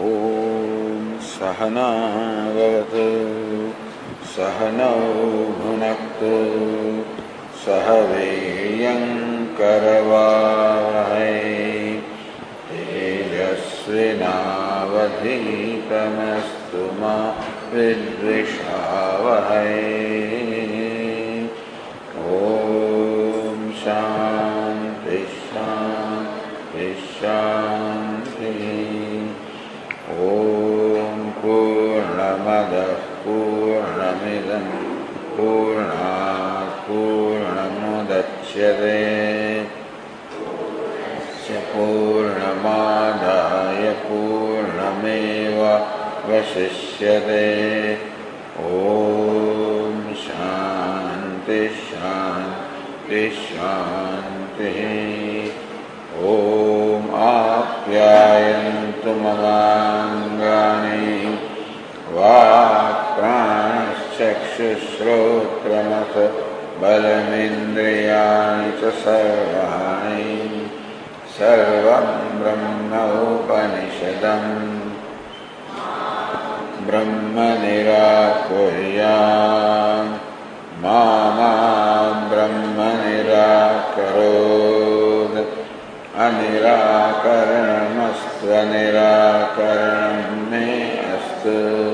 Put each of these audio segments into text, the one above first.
ॐ सहनावतु सहनौ भुनक्तु सह वीर्यङ्करवावहै तेजस्विनावधीतमस्तु मा विद्विषावहै। ॐ शान्ति शान्ति शान्तिः ॐ पूर्णमदः पूर्णमिदं पूर्णात् पूर्णमुदच्यते पूर्णमादाय पूर्णमेव वशिष्यते। ॐ शान्ति शान्ति शान्तिः। ॐ आप्यायन्तु ममाङ्गानि वाक्प्राणश्चक्षुश्रोत्रमथ बलमिन्द्रियाणि च सर्वाणि सर्वं ब्रह्मोपनिषदम्। ब्रह्म निराकुर्याम् मा मा ब्रह्म निराकरोत् अनिराकरणमस्त्वनिराकरणं मे अस्तु।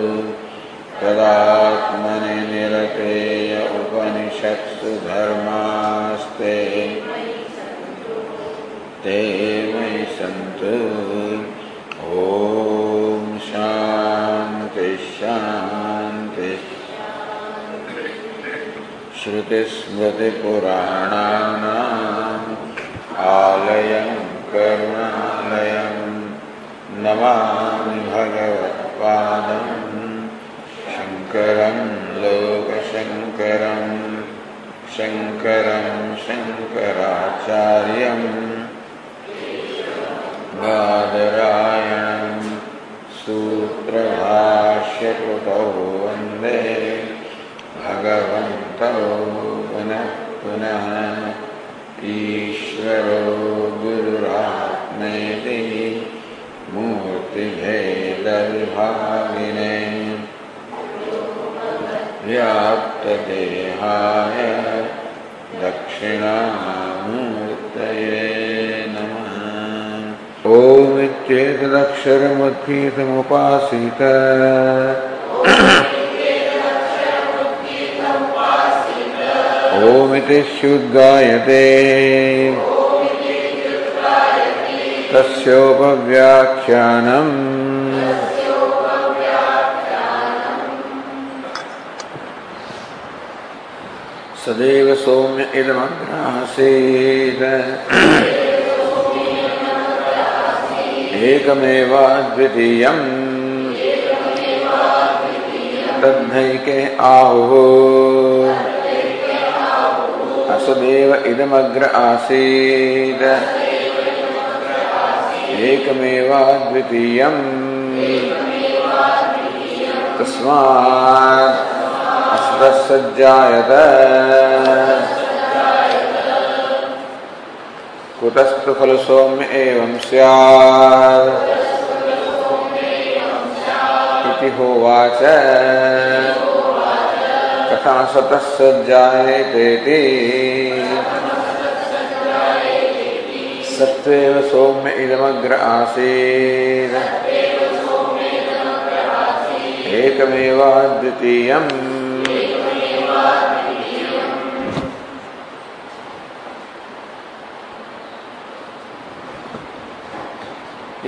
तदात्मनि निरतेय उपनिषत्सु धर्मास्ते। ते मयि सन्तु। ॐ शान्ति शान्ति। श्रुतिस्मृतिपुराणानाम् आलयं, करुणालयं नमामि भगवत्पादं शङ्करं लोकशङ्करं शङ्करं शङ्कराचार्यम् बादरायणं व्याप्तदेहाय दक्षिणामूर्तये नमः। ओमित्येतदक्षरमुद्गीतमुपासीत ओमिति स्युद्गायते तस्योपव्याख्यानम्। सदैव सौम्य इदमग्रासीत् एकमेवाद्वितीयम्। तद्धैके आहुः। असदेव इदमग्र आसीत्। एकमेवाद्वितीयम्। तस्मात् असतः सज्जायत कुतस्तु खलु सौम्य एवं स्यात् होवाच। कथा सतः सज्जायतेति सत्त्वेव सौम्य इदमग्र आसीत्। एकमेवाद्वितीयम्।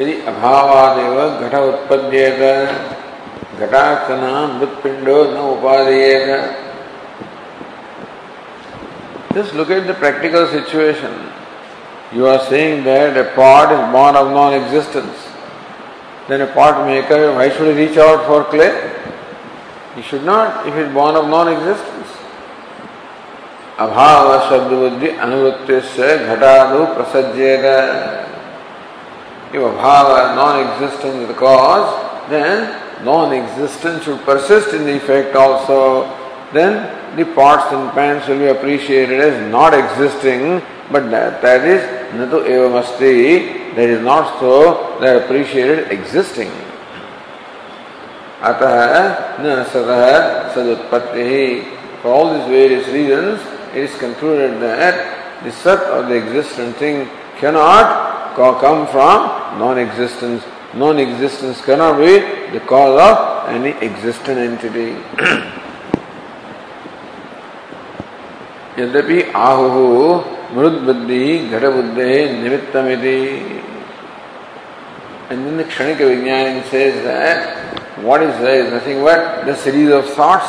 यदि अभावादेव घट उत्पद्येत घटात्तना मृत्पिंडो न उपादेयेत Just look at the practical situation. You are saying that a pot is born of non-existence. Then a pot maker, why should he reach out for clay? He should not if he is born of non-existence. अभाव शब्द बुद्धि अनुवृत्ति से घटादु प्रसज्येत If abhava, non-existence is the cause, then non-existence should persist in the effect also. Then the pots and pans will be appreciated as not existing, but that, that is natu evamasti, that is not so, they appreciated existing. अतः न सतः सदुत्पत्ति For all these various reasons, it is concluded that the sat or the existent thing cannot come from non-existence. Non-existence cannot be the cause of any existent entity. यद्यपि आहु मृद बुद्धि घट बुद्धि निमित्तमिति And then the Kshanika Vijnana says that what is there is nothing but the series of thoughts.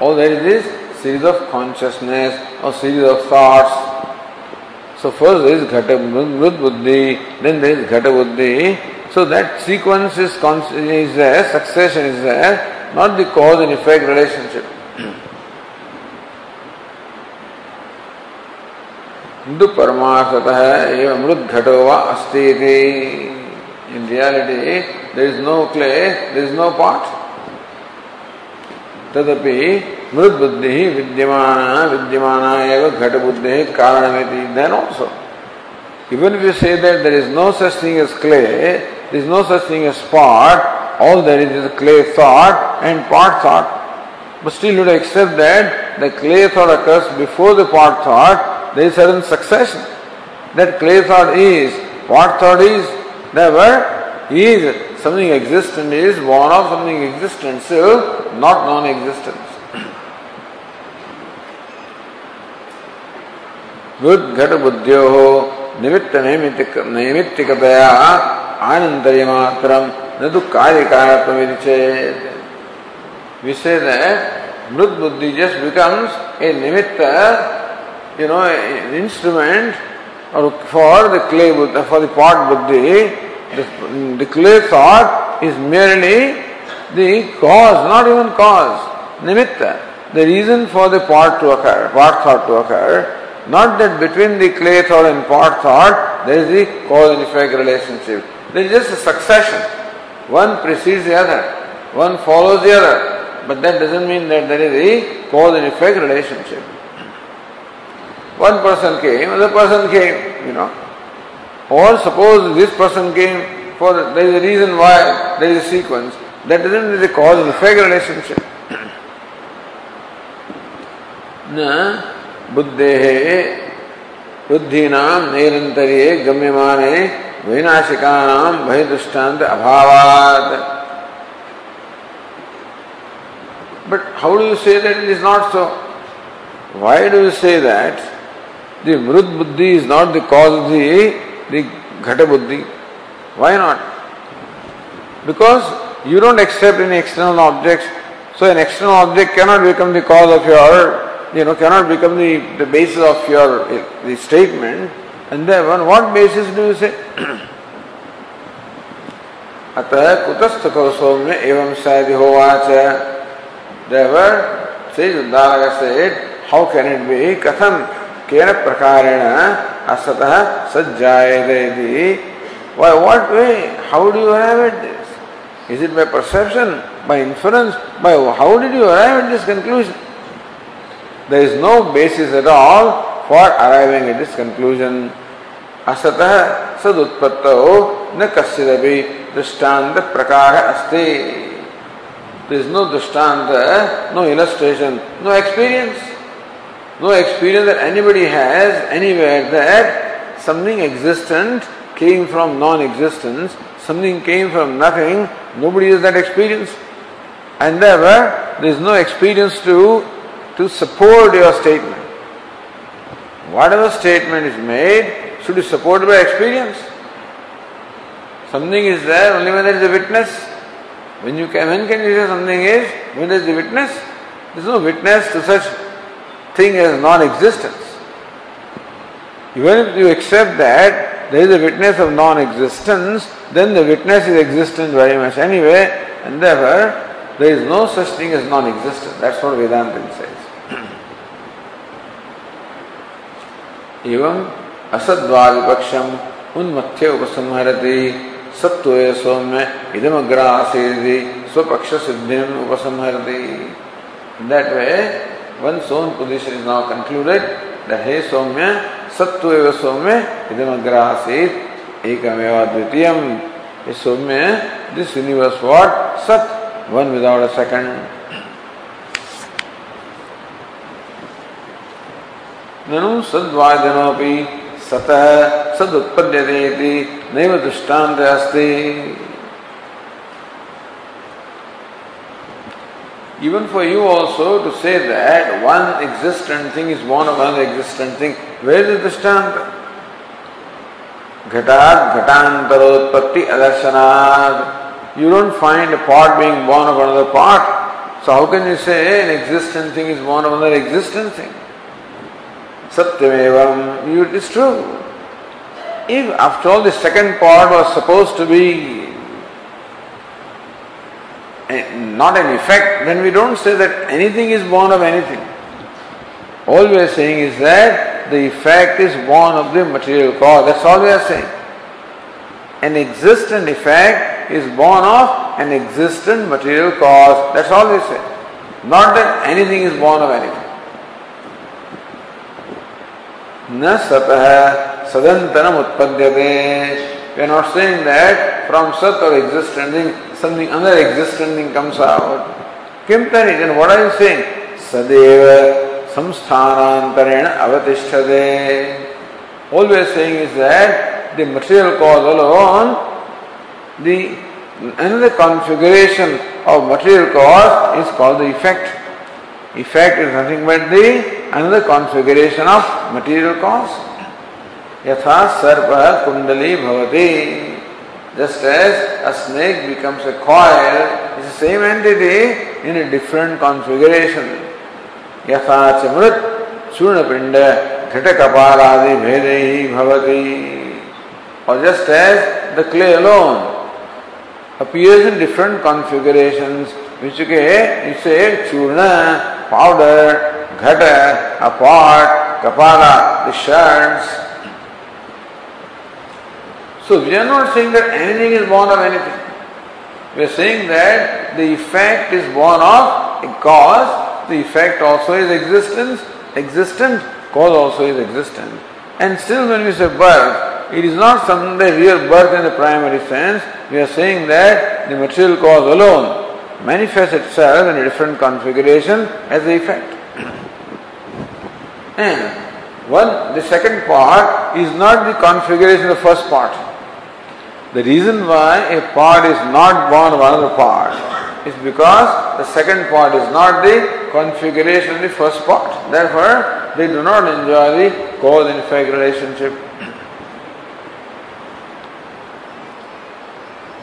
All there is is series of consciousness or series of thoughts. So first there is Ghata Mrud Buddhi, then there is Ghata Buddhi. So that sequence is, is there, succession is there, not the cause and effect relationship. Hindu परमार्थतः एवं मृद घटो व अस्ति In reality, there is no clay, there is no pot. तदपि मृद बुद्धि विद्यमान विद्यमान एव घट बुद्धि कारणमिति also even if you say that there is no such thing as clay there is no such thing as pot all there is is clay thought and pot thought but still you have accept that the clay thought occurs before the pot thought there is certain succession that clay thought is pot thought is Is something existent is born of something existent, still not non-existence. बुद्धघट बुद्धियो निमित्त नैमित्तिक नैमित्तिकतया आनंतर्य मात्रम न तो कार्य कारत्व चेत we say that mrut buddhi just becomes a nimitta you know an instrument or for the clay buddha, for the pot buddhi, the, clay thought is merely the cause, not even cause, nimitta. The reason for the pot to occur, part thought to occur, not that between the clay thought and part thought there is the cause and effect relationship. There is just a succession. One precedes the other, one follows the other, but that doesn't mean that there is a cause and effect relationship. One person came, other person came, you know. Or suppose this person came for there is a reason why there is a sequence. That doesn't mean the cause and effect relationship. न बुद्धे बुद्धीनाम निरंतरिये गम्यमाने वैनाशिकानाम भय दृष्टांत अभावात But how do you say that it is not so? Why do you say that? The Mrut Buddhi is not the cause of the, the Ghata Buddhi. Why not? Because you don't accept any external objects, so an external object cannot become the cause of your, you know, cannot become the, the basis of your the statement. And then on what basis do you say? अतः कुतस्थ करो सौम्य एवं शायद होवाच Therefore, says Uddalaka said, how can it be? Katham केन प्रकारेण असतः सज्जायते इति। Why what way how do you have it this is it my perception my inference my how did you arrive at this conclusion there is no basis at all for arriving at this conclusion असतः सदुत्पत्तौ न कस्यदपि दृष्टांत प्रकार अस्ति। There no no no no illustration, no. No experience that anybody has anywhere that something existent came from non existence, something came from nothing, nobody has that experience. And therefore, there is no experience to, to support your statement. Whatever statement is made should be supported by experience. Something is there only when there is a witness. When you can, when can you say something is when there is a witness? There is no witness to such thing as non existence. Even if you accept that there is a witness of non existence, then the witness is existent very much anyway, and therefore there is no such thing as non existence. That's what Vedanta says. एवं असद्वा विपक्षम उन्मथ्य उपसंहरति सत्व सौम्य इदमग्रासी स्वपक्ष सिद्धि उपसंहरति that way One's own position is now concluded that Hey Somya, Sattu Eva Somya, Idam Agrahasit, Ekameva Dvitiyam. is Soumya, this universe what? Sat, one without a second. ननु सद्वादनोपि सतः सदुत्पद्यते इति नैव दृष्टांत अस्ति Even for you also to say that one existent thing is born of another existent thing, where is the drishtanta? Ghatat ghatantarotpatti adarsanat. You don't find a part being born of another part. So how can you say an existent thing is born of another existent thing? Satyamevam, it is true. If after all the second part was supposed to be not an effect, then we don't say that anything is born of anything. All we are saying is that the effect is born of the material cause. That's all we are saying. An existent effect is born of an existent material cause. That's all we say. Not that anything is born of anything. न सतः सदंतरम उत्पद्यते we are not saying that from sat or existent thing something another existent thing comes out kim tari then what are you saying sadeva samsthanantarena avatishthade all we are saying is that the material cause alone the another configuration of material cause is called the effect effect is nothing but the another configuration of material cause. Yatha sarpa kundali bhavati. Just as a snake becomes a coil, it's the same entity in a different configuration. Yatha chamrit churnapinda ghatakapaladi bhedehi bhavati. Or just as the clay alone appears in different configurations, which you say churna, powder, Ghata, a pot, kapala, the shards. So we are not saying that anything is born of anything. We are saying that the effect is born of a cause, the effect also is existence, existent, cause also is existent. And still when we say birth, it is not some the real birth in the primary sense. We are saying that the material cause alone manifests itself in a different configuration as the effect. And one, the second part is not the configuration of the first part. The reason why a part is not born of another part is because the second part is not the configuration of the first part. Therefore, they do not enjoy the cause and effect relationship.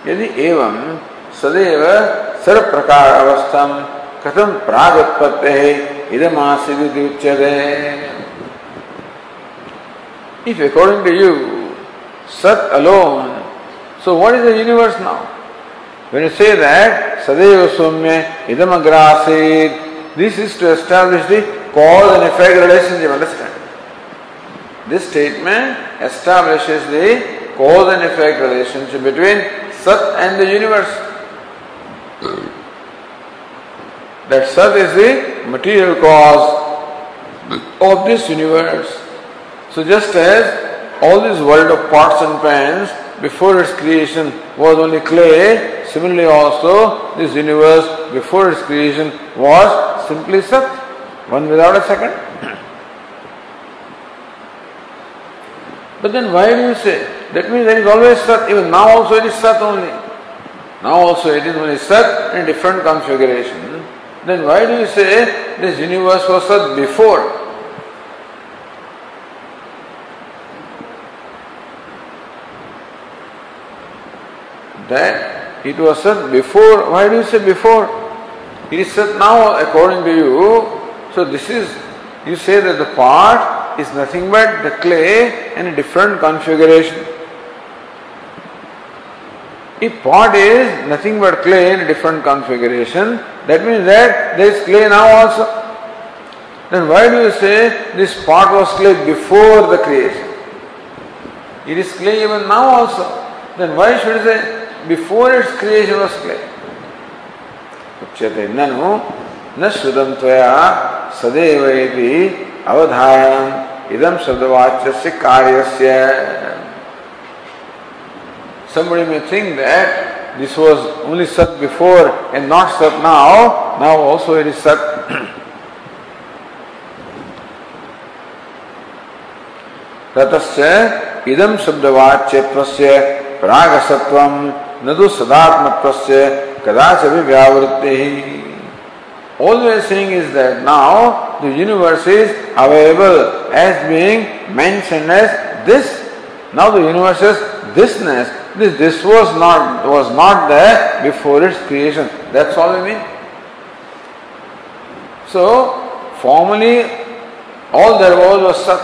यदि एवं सदैव सर्व प्रकार अवस्थम कथम प्राग उत्पत्ति idamasiditi uchyate. If according to you, Sat alone, so what is the universe now? When you say that, Sadeva Sumya idamagrasid, this is to establish the cause and effect relationship, understand? This statement establishes the cause and effect relationship between Sat and the universe. That Sat is the material cause of this universe. So just as all this world of pots and pans before its creation was only clay, similarly also this universe before its creation was simply Sat, one without a second. But then why do you say? That means there is always Sat, even now also it is Sat only. Now also it is only Sat in different configuration. Then why do you say this universe was Sat before? That it was said before. Why do you say before? It is said now according to you. So this is, you say that the part is nothing but the clay in a different configuration. If pot is nothing but clay in a different configuration, that means that there is clay now also. Then why do you say this pot was clay before the creation? It is clay even now also. Then why should you say before its creation was clay? उच्यते ननु न श्रुतं त्वया सदैव इति अवधारणम् इदं शब्दवाच्यस्य कार्यस्य somebody may think that this was only Sat before and not Sat now, now also it is Sat. ततश्च इदम शब्दवाच्यत्वस्य प्रागसत्वम न तो कदाच व्यावृत्ति Always saying is that now the universe is available as being mentioned as this. Now the universe is thisness. This this was not was not there before its creation. That's all I mean. So formally all there was was Sat.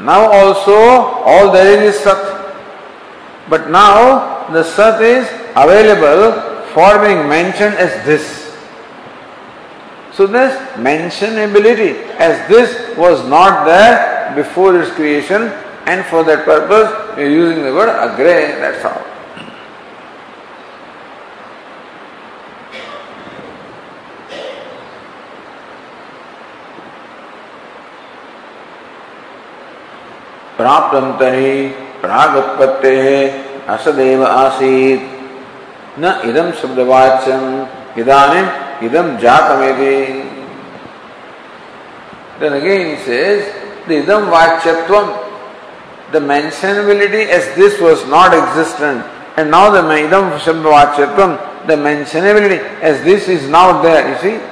Now also all there is is Sat. But now the Sat is available for being mentioned as this. So this mentionability as this was not there before its creation and for that purpose we are using the word agre, that's all. प्राप्त तरी प्रागुत्पत्ते असदेव आसीत न इदम शब्दवाच्यम इदानीम idam jatamedi. Then again he says, the idam vachyatvam, the mentionability as this was not existent, and now the idam shabda the mentionability as this is now there, you see.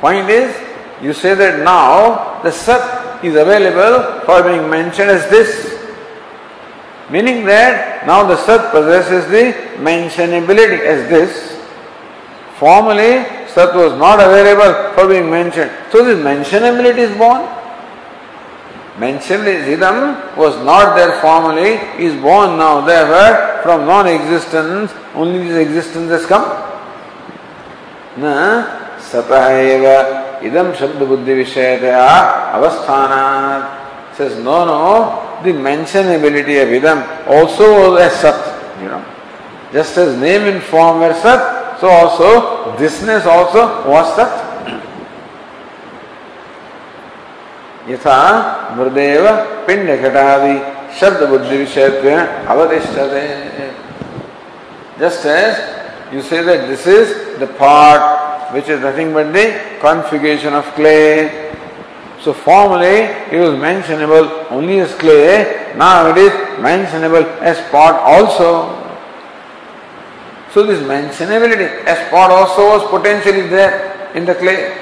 Point is, you say that now the sat is available for being mentioned as this. Meaning that now the sat possesses the mentionability as this. Formerly, Sat was not available for being mentioned. So this mentionability is born. Mentionability, Idam was not there formerly, is born now. Therefore, from non-existence, only this existence has come. न सतः एव इदम शब्द बुद्धि विषयतया अवस्थानात् says no no the mentionability of idam also was as sat you know just as name and form were sat So also thisness also was Sat. यथा मृदेव पिंड घटादि शब्द बुद्धि विषय अवतिष्ठते just as you say that this is the part which is nothing but the configuration of clay. So formerly it was mentionable only as clay, now it is mentionable as pot also. So this mentionability as pot also was potentially there in the clay.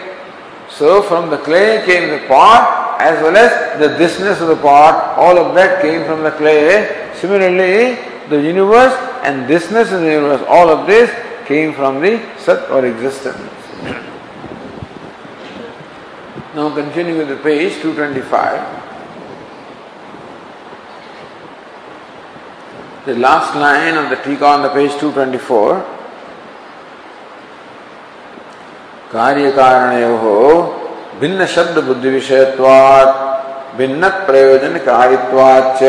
So from the clay came the pot as well as the thisness of the pot, all of that came from the clay. Similarly, the universe and thisness in the universe, all of this came from the Sat or existence. Now continuing with the page 225. The last line of the Tika on the page 224 कार्य कारण भिन्न शब्द बुद्धि विषयत्वात् भिन्न प्रयोजन कार्यत्वाच्च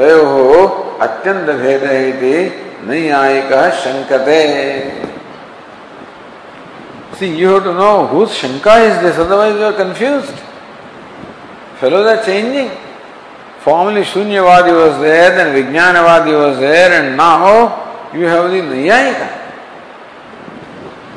तयो अत्यंत भेद नैयायिक शंकते See, you have to know whose shanka is this, otherwise you are confused. Fellows are changing. Formerly Shunyavadi was there, then Vijnanavadi was there, and now you have the Nayayika.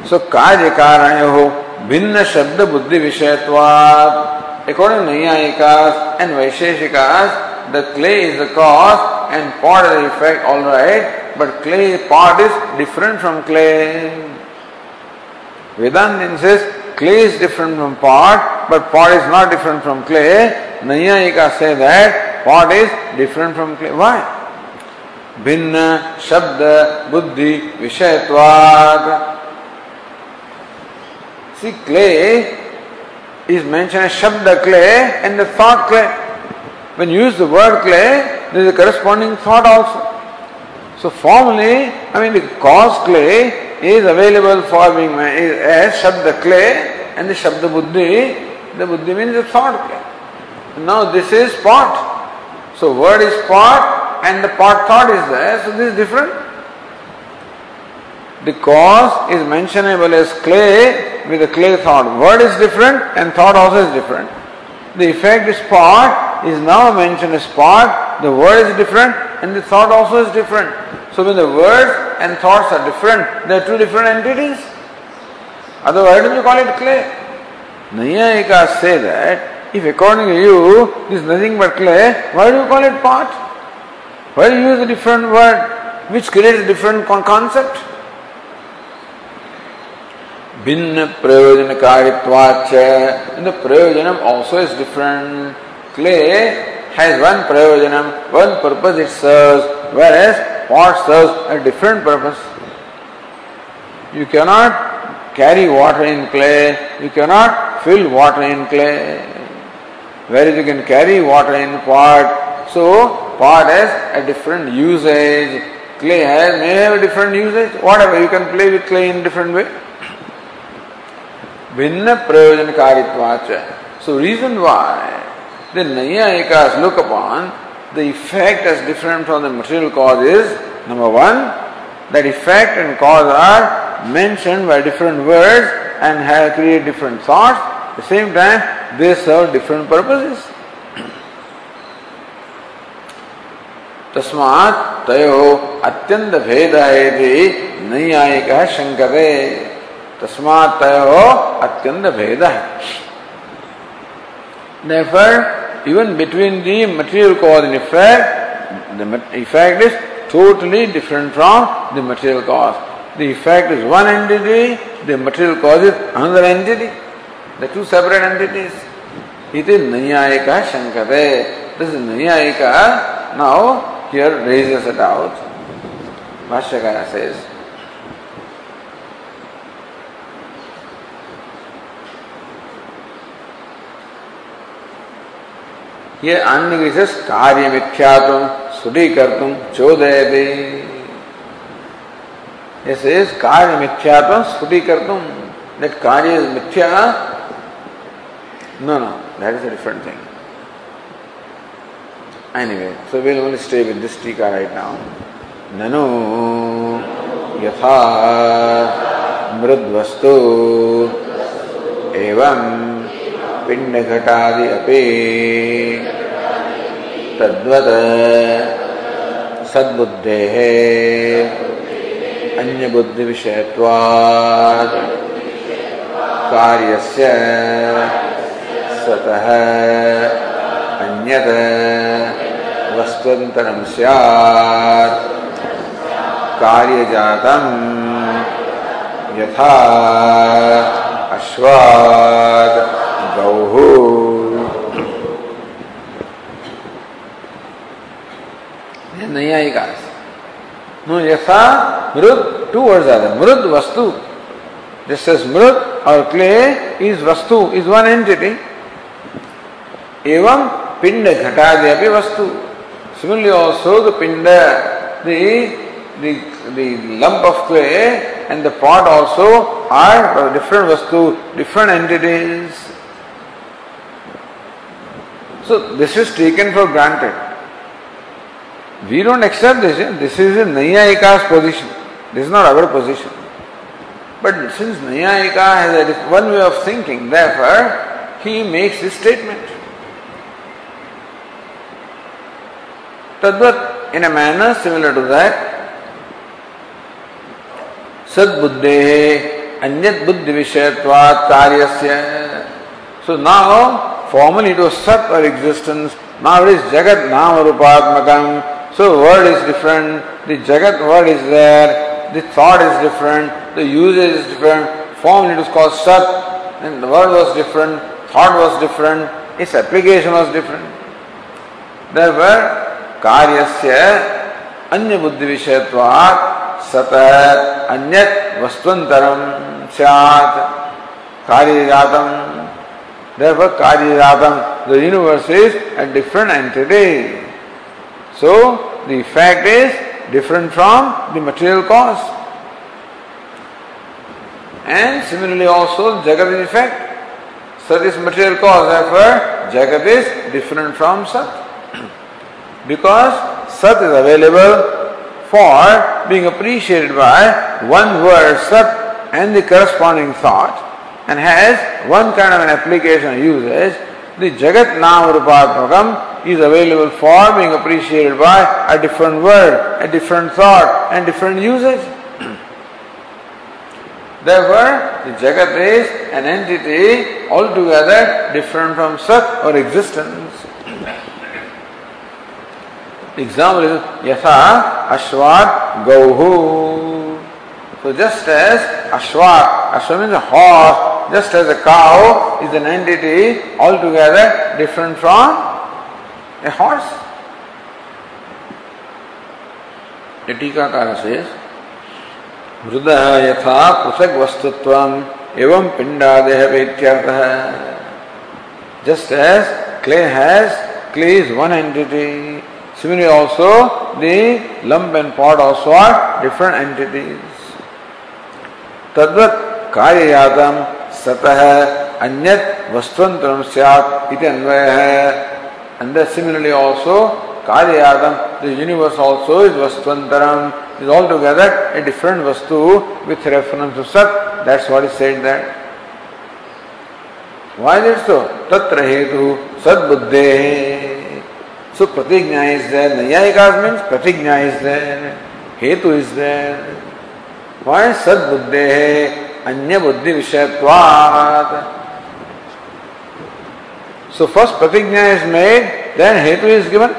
So Karya Karayaho Bhinna Shabda Buddhi Vishayatvat. According to Nayayikas and Vaisheshikas, the clay is the cause and pot is the effect, alright, but clay pot is different from clay. Vedanta says clay is different from pot, but pot is not different from clay. Nayayika say that Pot is different from clay. Why? Bhinna Shabda Buddhi Vishayatvad. See, clay is mentioned as Shabda clay and the thought clay. When you use the word clay, there is a corresponding thought also. So formally, I mean the cause clay is available for being as Shabda clay and the Shabda Buddhi, the Buddhi means the thought clay. Now this is pot. So word is pot and the pot thought is there, so this is different. The cause is mentionable as clay with the clay thought. Word is different and thought also is different. The effect is pot is now mentioned as pot, the word is different and the thought also is different. So when the words and thoughts are different, they are two different entities. Otherwise, why don't you call it clay? Nayayika say that if according to you this is nothing but clay, why do you call it pot? Why do you use a different word which creates a different concept? भिन्न प्रयोजनकारित्वाच the prayojanam also is different. Clay has one prayojanam, one purpose it serves, whereas pot serves a different purpose. You cannot carry water in clay, you cannot fill water in clay. Whereas you can carry water in pot, so pot has a different usage. Clay has may have a different usage, whatever you can play with clay in different way. Vinna prayojanakaritvacha. So reason why the Nayaikas look upon the effect as different from the material cause is number one, that effect and cause are mentioned by different words and have create different thoughts. At the same time, they serve different purposes. तस्मात् तयो अत्यंत भेद है नैयायिक शंकते तस्मात अत्यंत भेद है Therefore, even between the material cause and effect, the effect is totally different from the material cause. The effect is one entity, the material cause is another entity. The two separate entities. It is Nayayika Shankate. This is Nayayika now here raises a doubt. Bhashyakara says, ये अन्य विशेष कार्य विख्यात सुदीकर तुम चोदय दे ऐसे कार्य मिथ्यात सुदीकर तुम that कार्य is मिथ्या no no that is a different thing anyway so will only stay with this टीका राइट नाउ ननु यथा मृद वस्तु एवं पिण्डघटादि अपि। तद्वत् सद्बुद्धेः। अन्यबुद्धिविषयत्वात्। कार्यस्य सतः अन्यत् वस्त्वन्तरं स्यात्। कार्यजातं यथा अश्वात्। गौः नहीं आएगा yatha, mrud, two words are there. Mrud, vastu. Just as mrud or clay is vastu, is one entity. Evam pinda ghatadi api vastu. Similarly also the pinda, the, the, the lump of clay and the pot also are different vastu, different entities. So this is taken for granted. We don't accept this. This is in Nayayika's position. This is not our position. But since Nayayika has a one way of thinking, therefore he makes this statement. Tadvat, in a manner similar to that, सद्बुद्धे अन्यत बुद्धि विषयत्वात् कार्यस्य So now, formally it was sat or existence, now it is jagat nama rupatmakam, so word is different, the Jagat word is there, the thought is different, the usage is different, form it was called Sat, and the word was different, thought was different, its application was different. Therefore, karyasya anya buddhi vishayatvat sata anyat vastvantaram syat karyajatam. Therefore, karyajatam, the universe is a different entity. So the fact is different from the material cause. And similarly also Jagat is effect. Sat is material cause, therefore Jagat is different from Sat. because Sat is available for being appreciated by one word Sat and the corresponding thought and has one kind of an application usage. The Jagat Nam Rupatmakam is available for being appreciated by a different word, a different thought, and different usage. Therefore, the Jagat is an entity altogether different from Sat or existence. Example is Yatha Ashwat Gauhu. So just as Ashwat, Ashwat means a horse, just as a cow is an entity altogether different from a horse. The Tikakara says, हृदय यथा पृथक वस्तुत्व एवं पिंडादेह इत्यर्थ just as clay has clay is one entity Similarly also the lump and pot also are different entities. तद्वत कार्ययातम सतह अन्यत वस्तुअंतरम स्यात् इति अन्वय है and similarly also Karyatam, the universe also is Vastuantaram, is altogether a different Vastu with reference to Sat. That's what is said there. Why is it so? Tatra hetu Sat Buddhe. So pratigna is there, Nayayikas means pratigna is there, Hetu is there. Why Sad Buddhe अन्य बुद्धि विषयत्वात् so first प्रतिज्ञा is made then हेतु is given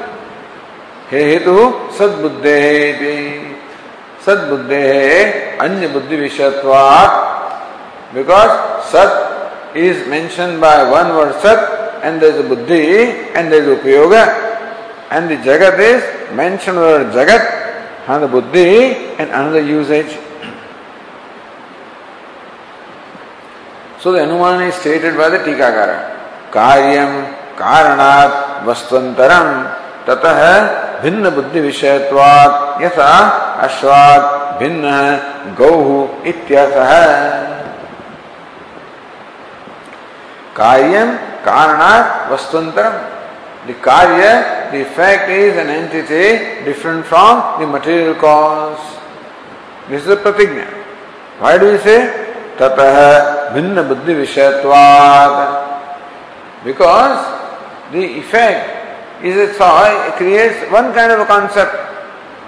हे हेतु सद्बुद्धे इति। अन्य बुद्धि विषयत्वात् बिकॉज़ सत is mention by one word सत एंड इज़ बुद्धि एंड इज़ उपयोग। एंड द जगत इज़ मेंशन वर्ड जगत हाँ बुद्धि and another usage So the Anuman is stated by the Tikakara. Karyam Karanat Vastvantaram Tatah Bhinna Buddhi Vishayatvat Yatha Ashvat Bhinna Gauhu Ityatha Karyam Karanat Vastvantaram The karya, the effect is an entity different from the material cause. This is a pratigna. Why do we say the effect is a thought, it creates one kind of a concept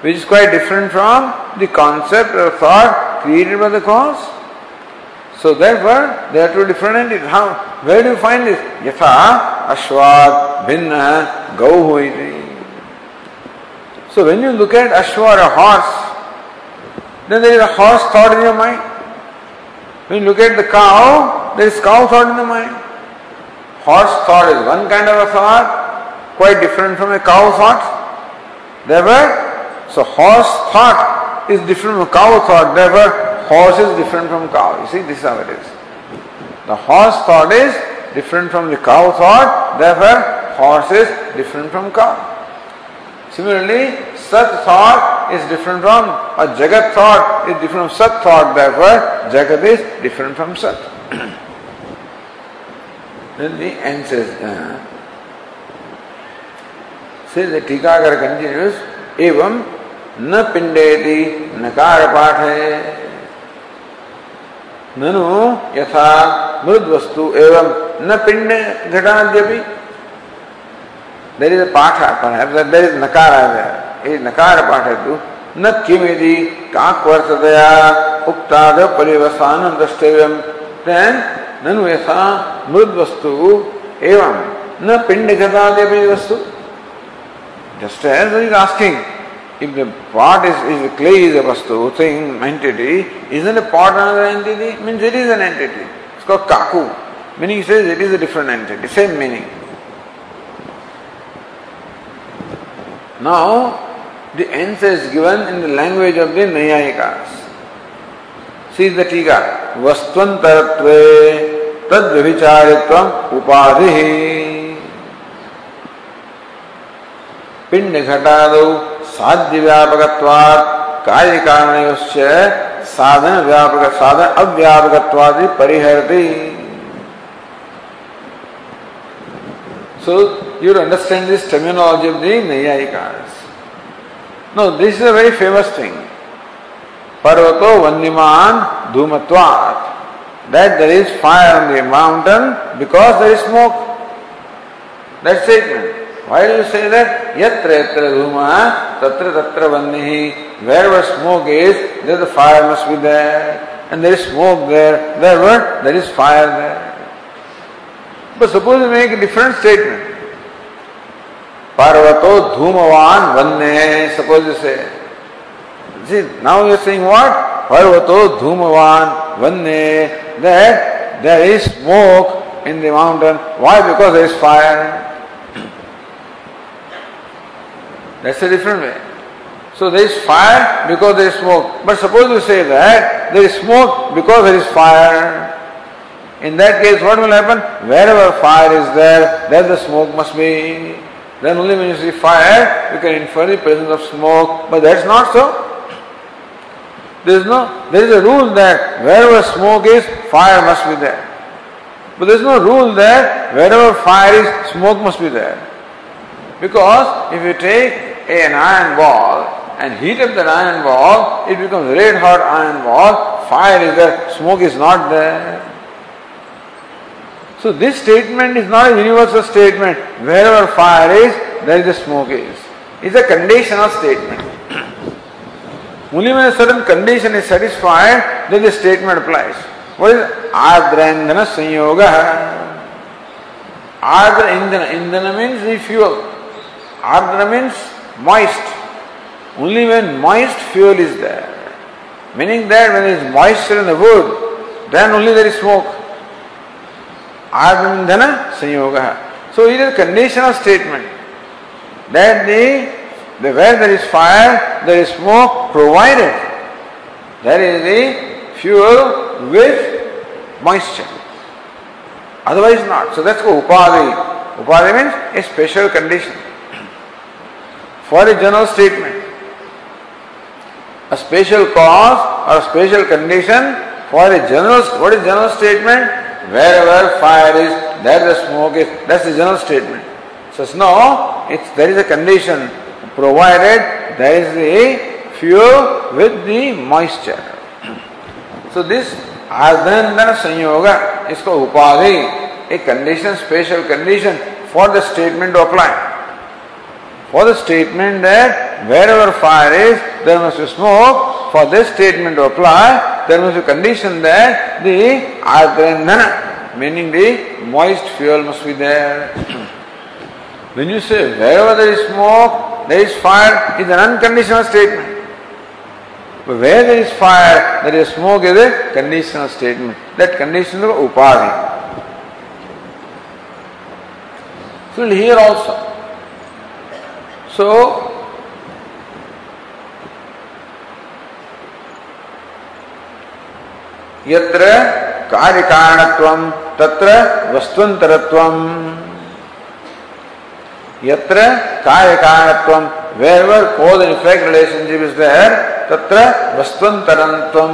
which is quite different from the concept or thought created by the cause. So therefore, they are two different entities. How? Where do you find this? Yatha Ashwat Bhinna Gauhu So when you look at Ashwa or a horse, then there is a horse thought in your mind. When you look at the cow, there is cow thought in the mind. Horse thought is one kind of a thought, quite different from a cow thought. Therefore, so horse thought is different from cow thought. Therefore, horse is different from cow. You see, this is how it is. The horse thought is different from the cow thought, therefore, horse is different from cow. Similarly, Sat thought is different from, or Jagat thought is different from Sat thought, therefore, Jagat is different from Sat. then the is, uh, see the Tikakar continues, एवं न पिंडेति नकार पाठ है ननु यथा मृद वस्तु एवं न पिंड घटाद्यपि देर इज़ पाठ देर इज़ नकार नकार पाठ है तु न किमिति काक्वर्थतया उक्ताद परिवसान द्रष्टव्यम देन ननु यथा मृद वस्तु एवं न पिंड घटाद्यपि वस्तु just as is asking If the pot is, if the clay is a vastu, thing, entity, isn't a pot another entity? Means it is an entity. It's called kaku. Meaning he says it is a different entity, same meaning. Now, the answer is given in the language of the Nayayikas. See the Tika. Vastvantaratve tad vicharitvam upadhi. पिंड घटादौ साध्य व्यापकत्वात् कार्य कारण साधन व्यापक साधन अव्यापकत्वादि परिहरती So you understand this terminology of the Nayayikas. No, this is a very famous thing. Parvato Vandiman Dhumatvat. That there is fire on the mountain because there is smoke. That's statement. Do you say that? Yatra yatra dhuma, tatra tatra vannihi. Wherever smoke is, there the fire must be there. And there is smoke there. Wherever there is fire there. But suppose you make a different statement. पर्वतो धूमवान वन्य suppose say जी now you saying what पर्वतो धूमवान वन्य that there is smoke in the mountain why because there is fire that's a different way so there is fire because there is smoke but suppose you say that there is smoke because there is fire In that case, what will happen? Wherever fire is there, there the smoke must be. Then only when you see fire, you can infer the presence of smoke. But that's not so. There is no, there is a rule that wherever smoke is, fire must be there. But there is no rule that wherever fire is, smoke must be there. Because if you take an iron ball and heat up that iron ball, it becomes red hot iron ball, fire is there, smoke is not there. So this statement is not a universal statement. Wherever fire is, there is a smoke is. It's a conditional statement. Only when a certain condition is satisfied, then the statement applies. What is Adrandana Sanyoga? Adra Indana. Indana means the fuel. Adra means moist. Only when moist fuel is there, meaning that when there is moisture in the wood, then only there is smoke. Agandhana sanyoga. So it is a conditional statement that the, the where there is fire, there is smoke provided. There is the fuel with moisture. Otherwise not. So that's called upadi. Upadi means a special condition for a general statement. A special cause or a special condition for a general, what is general statement? Wherever fire is, there the smoke is. That's the general statement. So no, it's, there is a condition provided there is a fuel with the moisture. So this Ardhandana Sanyoga is called Upadhi, a condition, special condition for the statement to apply for the statement that wherever fire is, there must be smoke. For this statement to apply, there must be a condition that the adrendana, meaning the moist fuel must be there. when you say wherever there is smoke, there is fire, is an unconditional statement. But where there is fire, there is smoke is a conditional statement. That condition is upadhi. So here also, So, यत्र कार्य कारणत्वम तत्र वस्तुंतरत्वम यत्र कार्य कारणत्वम wherever cause and effect relationship is there tatra vastvantarantam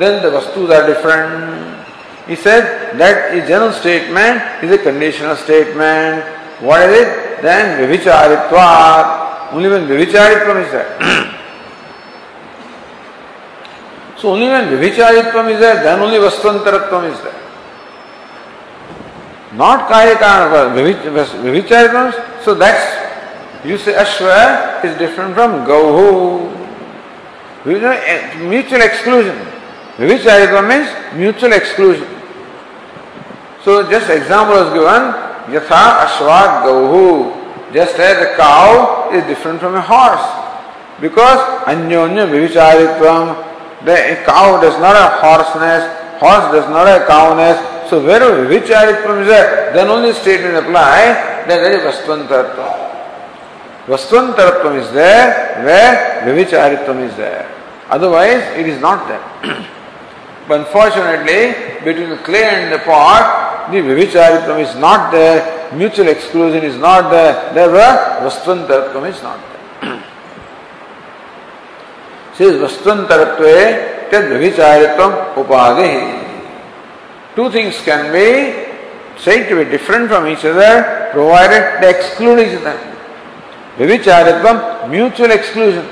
then the vastus are different he said that a general statement is a conditional statement what is it then Vivicharitva, only when Vivicharitvam is there. So only when Vivicharitvam is there, then only Vastvantaratvam is there. Not Kayakarana, Vivicharitvam, so that's, you say Ashwa is different from Gauhu. Mutual exclusion. Vivicharitvam means mutual exclusion. So just example was given, Yatha Ashwat Gauhu. Just as a cow is different from a horse. Because Anyonya Vivicharitvam, the cow does not have hoarseness, horse does not have cowness. So wherever Vivicharitvam is there, then only statement apply, then there is Vastvantaratvam. Vastvantaratvam is there where Vivicharitvam is there. Otherwise, it is not there. but unfortunately, between the clay and the pot, the Vivicharitvam is not there, mutual exclusion is not there, there were Vastvantaratvam is not there. Vivicharitvam upadi. Two things can be said to be different from each other provided they exclude each other. Vivicharitvam, mutual exclusion.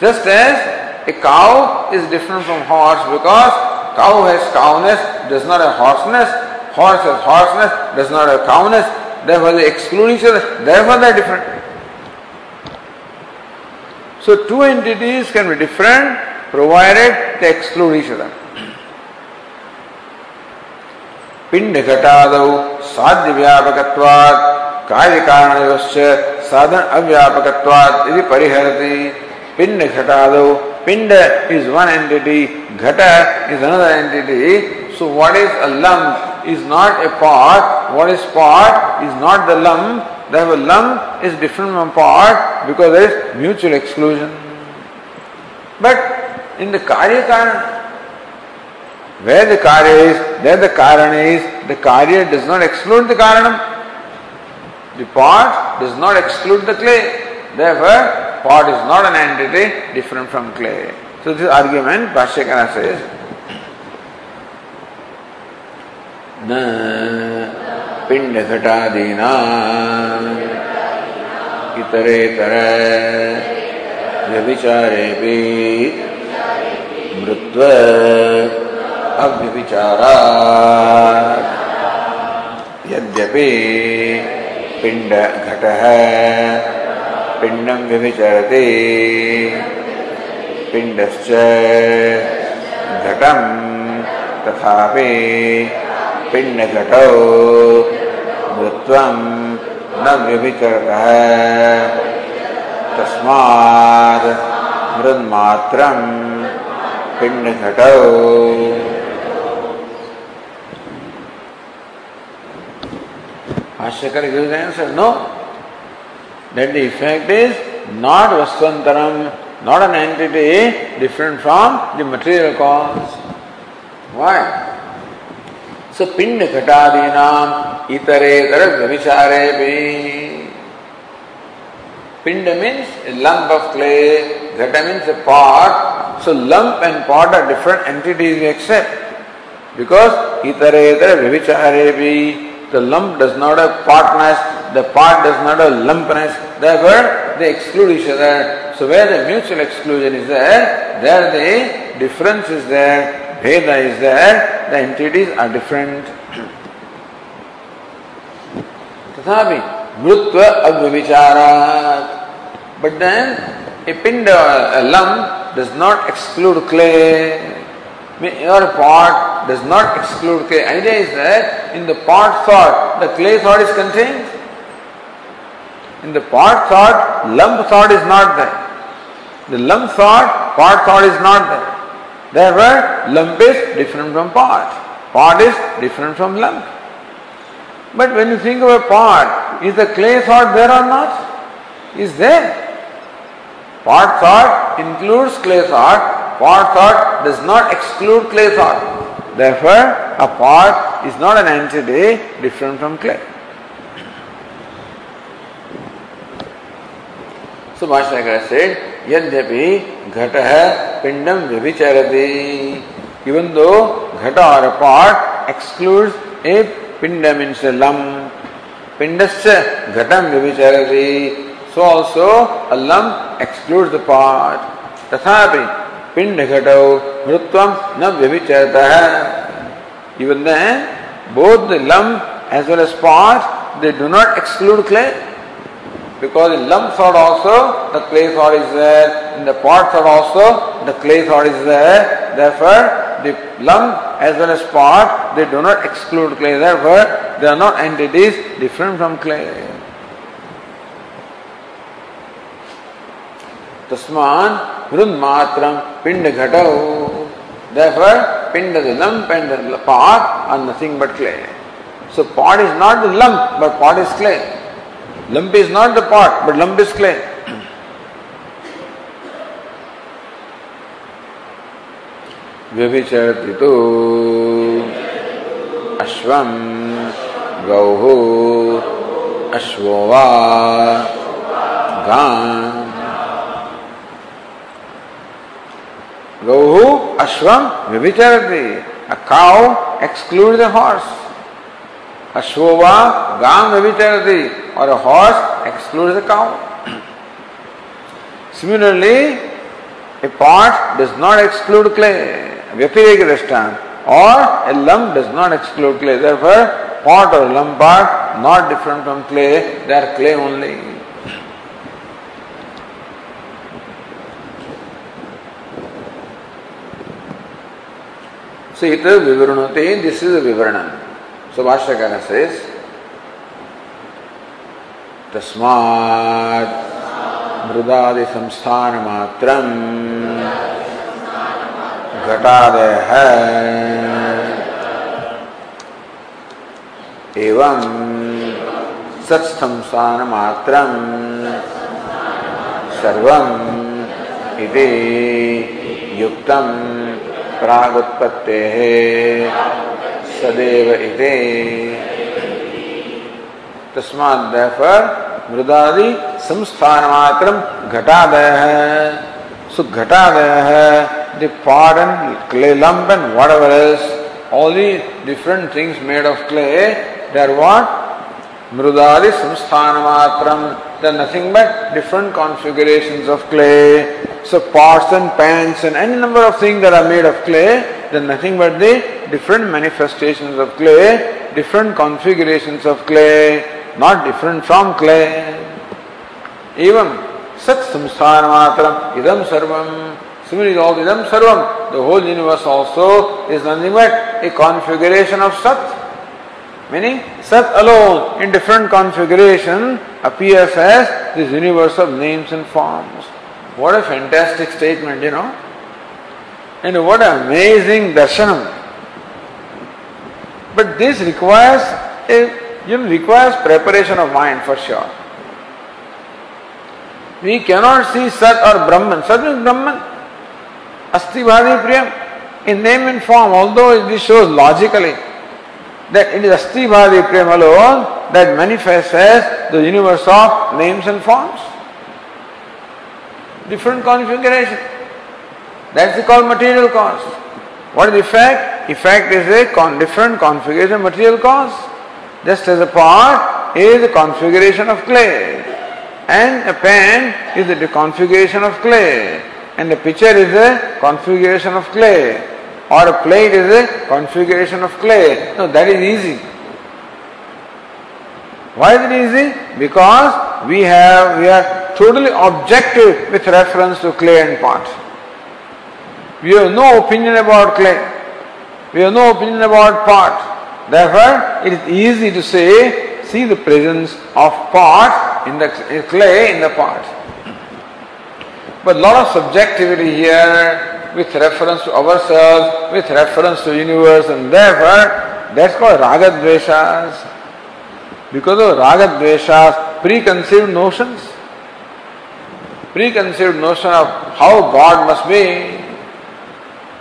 Just as a cow is different from horse because Cow has cowness, does not have hoarseness. Horse has hoarseness, does not have cowness. therefore they exclude each other, therefore they are different. So two entities can be different provided they exclude each other. पिंड घटादौ साध्य व्यापकत्वात् कार्य कारणयोश्च साधन अव्यापकत्वात् यदि परिहरति पिंड घटादौ पिंड is one entity घट is another entity so what is a lump is not a part what is part is not the lump therefore lump is different from part because there is mutual exclusion but in the karya karana Where the karya is, there the karana is. The karya does not exclude the karanam. The pot does not exclude the clay. Therefore, pot is not an entity different from clay. So this argument, Bhashyakara says, न पिंड घटादीना इतरेतर व्यभिचारे मृत्व अव्यभिचारा यद्यपि पिंड घट है पिंडम व्यभिचरति पिंडश्च घटम तथापि पिंड घटो न व्यभिचर तस्मात् मृद पिंड घटो आश्चर्य give answer no that the effect is not वस्तुअंतरम not an entity different from the material cause why So Pinda Ghatadinam Itaretara Vyavicare Pinda means a lump of clay, Ghata means a pot. So lump and pot are different entities we accept. Because Itaretara Vyavicare the lump does not have partness, the part does not have lumpness, therefore they exclude each other. So where the mutual exclusion is there, there the difference is there, Veda is there, the entities are different. Tathapi, mrutva agvivicharat. But then, a pind uh, a lump does not exclude clay. Your pot does not exclude clay. Idea is that in the pot thought, the clay thought is contained. In the pot thought, lump thought is not there. The lump thought, pot thought is not there. Therefore, lump is different from pot. Pot is different from lump. But when you think of a pot, is the clay thought there or not? Is there. Pot thought includes clay thought, Pot thought does not exclude clay thought. Therefore, a pot is not an entity different from clay. So Bhashyakara said, Pindam vibhicharati. Even though ghata or a pot excludes a pinda means a lump, pindascha ghatam vibhicharati. So also a lump excludes the pot. तथापि पिंड घटो मृत्वम न व्यभिचरता है both the lump as well as pot they do not exclude clay because in lump thought also the clay thought is there in the pot thought also the clay thought is there therefore the lump as well as pot they do not exclude clay therefore they are not entities different from clay Tasman Vrunmatram Pinda Ghatau. Therefore, Pinda the lump and the pot are nothing but clay. So pot is not the lump, but pot is clay. Lump is not the pot, but lump is clay. व्यभिचरति तो अश्वम गौः अश्वो वा गां Gauhu Ashwam Vibhicharati. A cow excludes a. Ashwova Gam Vibhicharati. Or a horse excludes a cow. Similarly, a pot does not exclude clay. Vyapireka Drashtam. Or a lump does not exclude clay. Therefore, pot or lump are not different from clay, they are clay only. So it is vivarunati, this is a vivaranam. So Bhashyakara says, तस्मात् मृदादि संस्थान मात्रम घटादय एवं सत्संस्थान मात्रम सर्वम इति युक्तम प्रागुत्पत्ते सदैव इति तस्मात् therefore मृदादि संस्थान मात्रम घटादय है सो घटादय है the pot and clay lump and whatever else all the different things made of clay they are what Mrudadi samstanamatram. They are nothing but different configurations of clay. So pots and pans and any number of things that are made of clay, are nothing but the different manifestations of clay, different configurations of clay, not different from clay. Even sat samstanamatram idam sarvam. Similarly, all idam sarvam, the whole universe also is nothing but a configuration of sat. Meaning, Sat alone in different configuration appears as this universe of names and forms. What a fantastic statement, you know. And what an amazing darshanam. But this requires a, you know, requires preparation of mind for sure. We cannot see Sat or Brahman. Sat is Brahman. Asti Bhadi Priyam. In name and form, although this shows logically, that it is Asti Bhadi Prem alone that manifests as the universe of names and forms. Different configuration. That's called material cause. What is effect? Effect is a con- different configuration material cause. Just as a pot is a configuration of clay, and a pen is a configuration of clay, and a pitcher is a configuration of clay or a plate is a configuration of clay. No, that is easy. Why is it easy? Because we have we are totally objective with reference to clay and pot. We have no opinion about clay. We have no opinion about pot. Therefore, it is easy to say, see the presence of pot in the clay in the pot. But a lot of subjectivity here with reference to ourselves, with reference to universe, and therefore that's called raga dveshas. Because of raga dveshas, preconceived notions, preconceived notion of how God must be.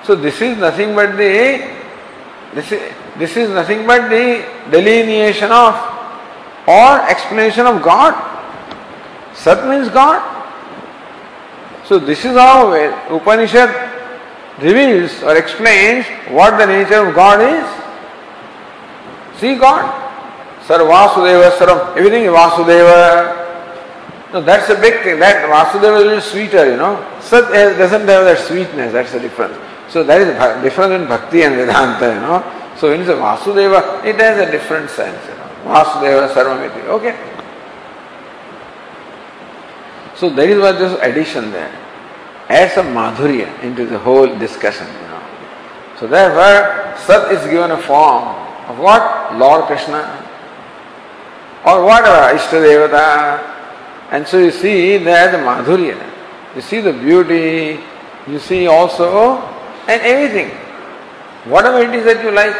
So this is nothing but the this is, this is nothing but the delineation of or explanation of God. Sat means God. So this is how Upanishad reveals or explains what the nature of God is. See God. Sarvasudeva Sarvam. Everything is Vasudeva. No, that's a big thing. That Vasudeva is a little sweeter, you know. Sat eh, doesn't have that sweetness, that's the difference. So that is different in Bhakti and Vedanta, you know. So when you say Vasudeva, it has a different sense, you know. Vasudeva Sarvamiti. Okay. So there is what this addition there adds some madhurya into the whole discussion. You know. So therefore, Sat is given a form of what? Lord Krishna. Or whatever, Ishtadevata. And so you see there the madhurya. You see the beauty. You see also, and everything. Whatever it is that you like.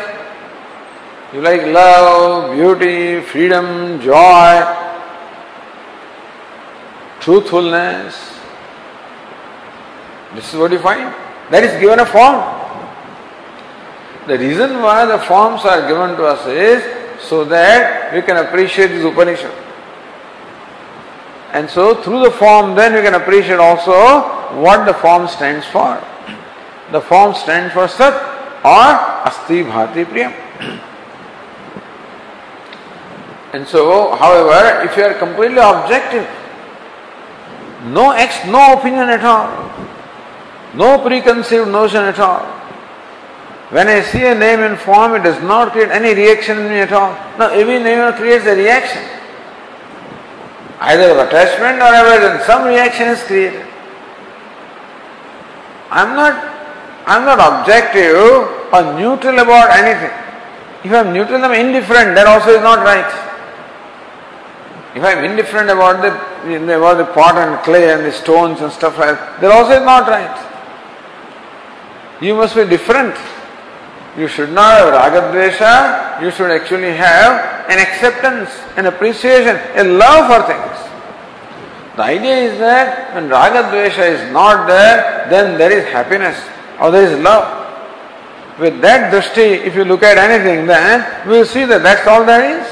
You like love, beauty, freedom, joy, truthfulness, this is what you find. That is given a form. The reason why the forms are given to us is so that we can appreciate this Upanishad. And so through the form then we can appreciate also what the form stands for. The form stands for Sat or Asti Bhati Priyam. And so, however, if you are completely objective, no ex, no opinion at all, no preconceived notion at all. When I see a name and form, it does not create any reaction in me at all. Now, every name creates a reaction. Either of attachment or avoidance, some reaction is created. I'm not, I'm not objective or neutral about anything. If I'm neutral, I'm indifferent, that also is not right. If I'm indifferent about the, about the pot and clay and the stones and stuff like that, that also is not right. You must be different. You should not have ragadvesha, you should actually have an acceptance, an appreciation, a love for things. The idea is that when ragadvesha is not there, then there is happiness or there is love. With that drishti, if you look at anything, then eh, we will see that that's all there is.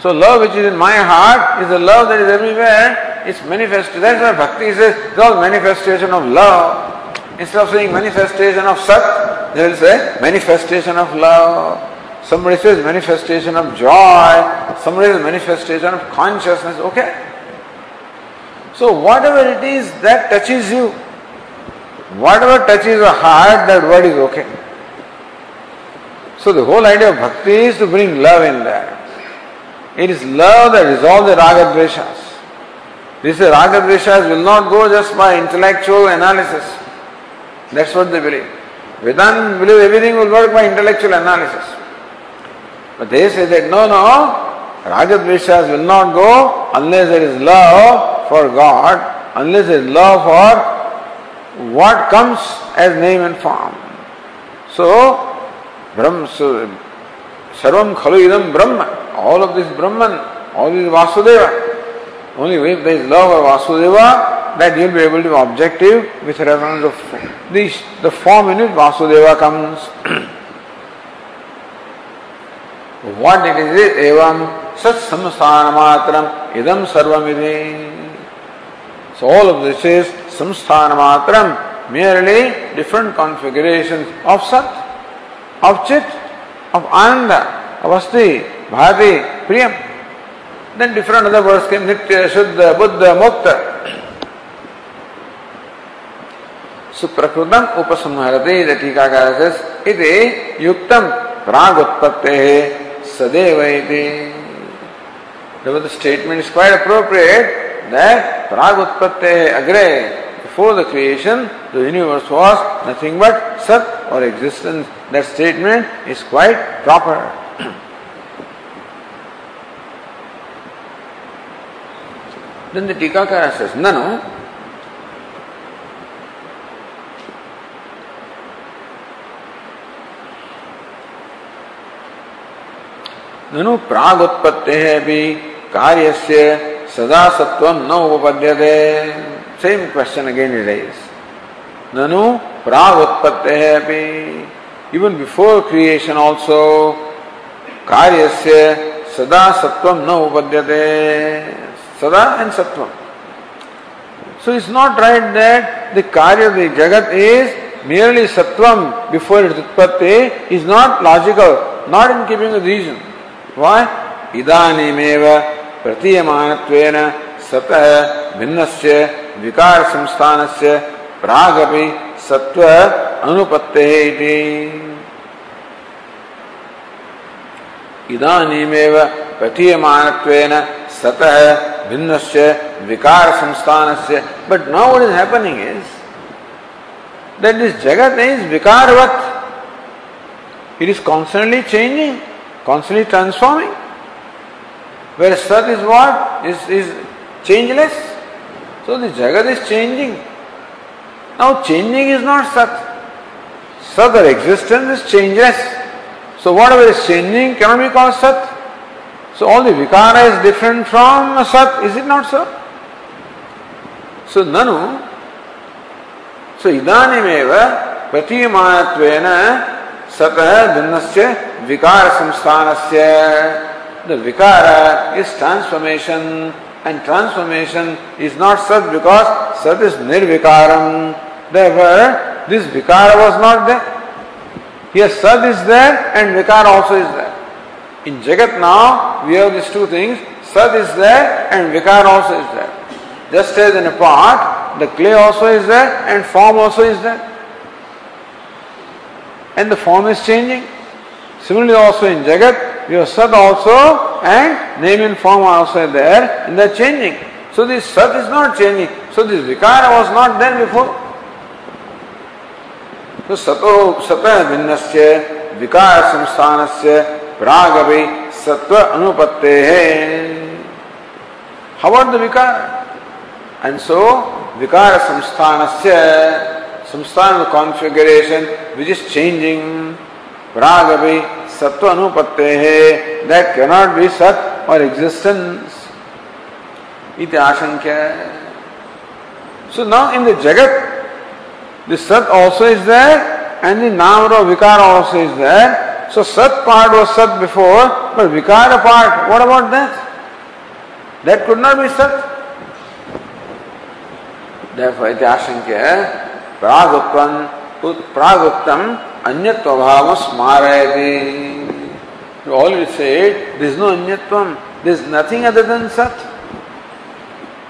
So love which is in my heart is the love that is everywhere. It's manifested. That's why bhakti says it's all manifestation of love. Instead of saying manifestation of sat, they will say manifestation of love. Somebody says manifestation of joy. Somebody says manifestation of consciousness. Okay. So whatever it is that touches you, whatever touches your heart, that word is okay. So the whole idea of bhakti is to bring love in there. It is love that resolves the raga. This raga dveshas will not go just by intellectual analysis. That's what they believe. Vedanta believe everything will work by intellectual analysis. But they say that no, no, raga will not go unless there is love for God, unless there is love for what comes as name and form. So, Brahma, so, Sarvam Khalu Idam Brahma, all of this Brahman, all this Vasudeva. Only if there is love of Vasudeva, that you will be able to be objective with reference of the, the form in which Vasudeva comes. what it is, evam sat samsthana idam sarvamide. So all of this is संस्थान मात्रम merely different configuration of सत of चित of आनंद अवस्थि भारती प्रियम then different other words के नित्य शुद्ध बुद्ध मुक्त सुप्रकृतम उपसंहरते राग उत्पत्ति सदैव statement is quite appropriate that राग उत्पत्ति अग्रे before the creation the universe was nothing but sat or existence. That statement is quite proper. then the Tikakara says, Nano, ननु प्राग उत्पत्ति है भी कार्य से सदा सत्व न उपपद्यते same question again it is ननु प्राग उत्पत्ति है भी इवन बिफोर क्रिएशन ऑल्सो कार्य से सदा सत्व न उपपद्यते सदा एंड सत्व So it's not right that the karya, the jagat is merely sattvam before its utpatti is not logical, not in keeping with reason. Why? इदानीमेव सतः भिन्न से विकार संस्थान से प्राग अभी सत्व अनुपत्ते इधानीमेव पठीयमानत्वेन सतः भिन्नस्य विकार संस्थान से but now what is happening is that this जगत is विकारवत it is constantly changing constantly transforming where सत is what is is changeless. So the Jagat is changing. Now changing is not Sat. Sat or existence is changeless. So whatever is changing cannot be called Sat. So all the Vikara is different from Sat, is it not so? So Nanu, so idanimeva pratiyamanattvena सतः भिन्न से विकार संस्थान से the विकार is transformation and transformation is not sad because sad is Nirvikaram. Therefore, this Vikara was not there. Here sad is there and Vikara also is there. In Jagat now, we have these two things. Sad is there and Vikara also is there. Just as in a pot, the clay also is there and form also is there. And the form is changing. Similarly also in Jagat, we have also and name and form are also there they are changing. So this Sat is not changing. So this Vikara was not there before. So Sato Sata Vinnasya Vikara Samsthanasya Pragavi Sattva Anupatte How about the Vikara? And so Vikara Samsthanasya Samsthana configuration which is changing Pragavi सत्व अनुपत्ते है that can not be सत और existence इत आशंक्य so now in the जगत the सत also is there and the नाम रो विकार आल्सो इज़ देयर सो सत पार्ट वाज सत बिफोर बट विकार part what about that that could not be सत। देयरफॉर इत आशंक्य प्रागत्वं प्रागुक्तम अन्यत्वभाव स्मारयति ऑलवेज सेड दिस नो अन्यत्वम दिस नथिंग अदर देन सत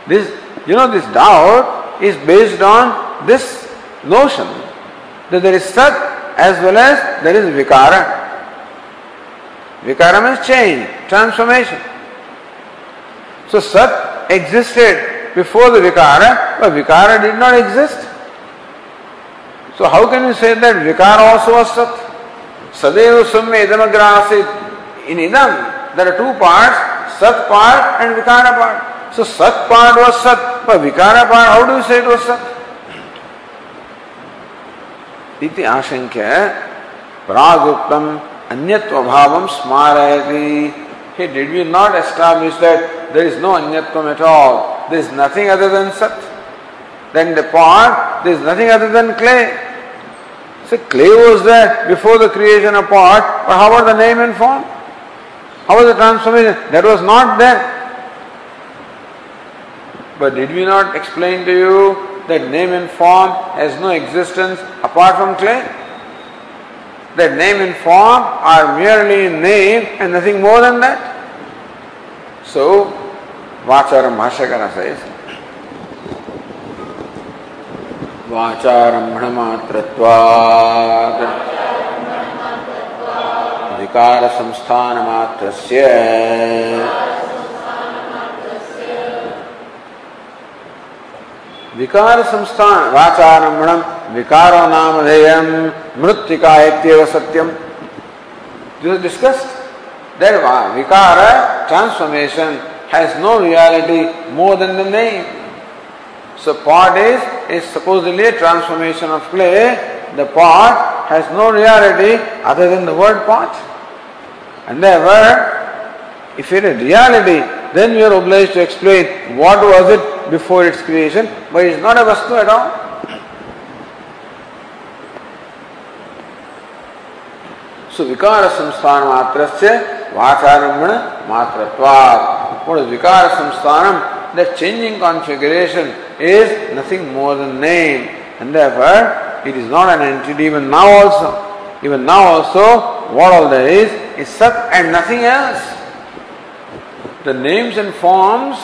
this you know this doubt is based on this notion that there is sat as well as there is vikara. Vikara means change, transformation. So sat existed before the vikara, but vikara did not exist. So how can you say that Vikara also was Sat? Sadeva Sumya Idamagrasit. In Idam, there are two parts, Sat part and Vikara part. So Sat part was Sat, but Vikara part, how do you say it was Sat? Iti Ashankya Praguptam Anyatva Bhavam Smarayati. Hey, did we not establish that there is no Anyatvam at all? There is nothing other than Sat. Then the pot, there is nothing other than clay. So clay was there before the creation of pot, but how about the name and form? How was the transformation? That was not there. But did we not explain to you that name and form has no existence apart from clay? That name and form are merely name and nothing more than that. So, Vacharam Bhashakara says, वाचारम्भणमात्रत्वात्। विकारसंस्थानमात्रस्य विकार संस्थान वाचारम्भणम विकारो नाम धेयम मृत्तिका इत्येव सत्यम। दिस डिस्कस्ड दैट विकार transformation has no reality more than the name. So pot is, is supposedly a transformation of clay. The pot has no reality other than the word pot. And therefore, if it is reality, then we are obliged to explain what was it before its creation, but it is not a vastu at all. So vikara samsthana matrasya vacharambana matratvat. What is vikara samsthanam? The changing configuration is nothing more than name. And therefore, it is not an entity even now also. Even now also, what all there is, is sat and nothing else. The names and forms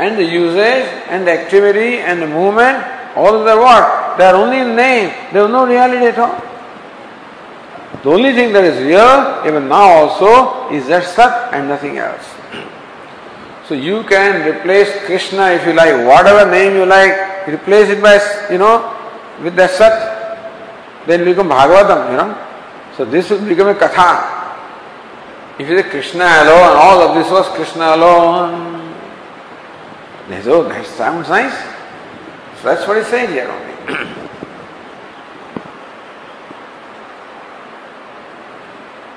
and the usage and the activity and the movement, all of their what? They are only in name. There is no reality at all. The only thing that is real, even now also, is that Sat and nothing else. So you can replace Krishna if you like, whatever name you like, replace it by, you know, with the Sat. Then become Bhagavatam, you know. So this will become a Katha. If you say Krishna alone, all of this was Krishna alone, they say, oh, that sounds nice. So that's what he's saying here only.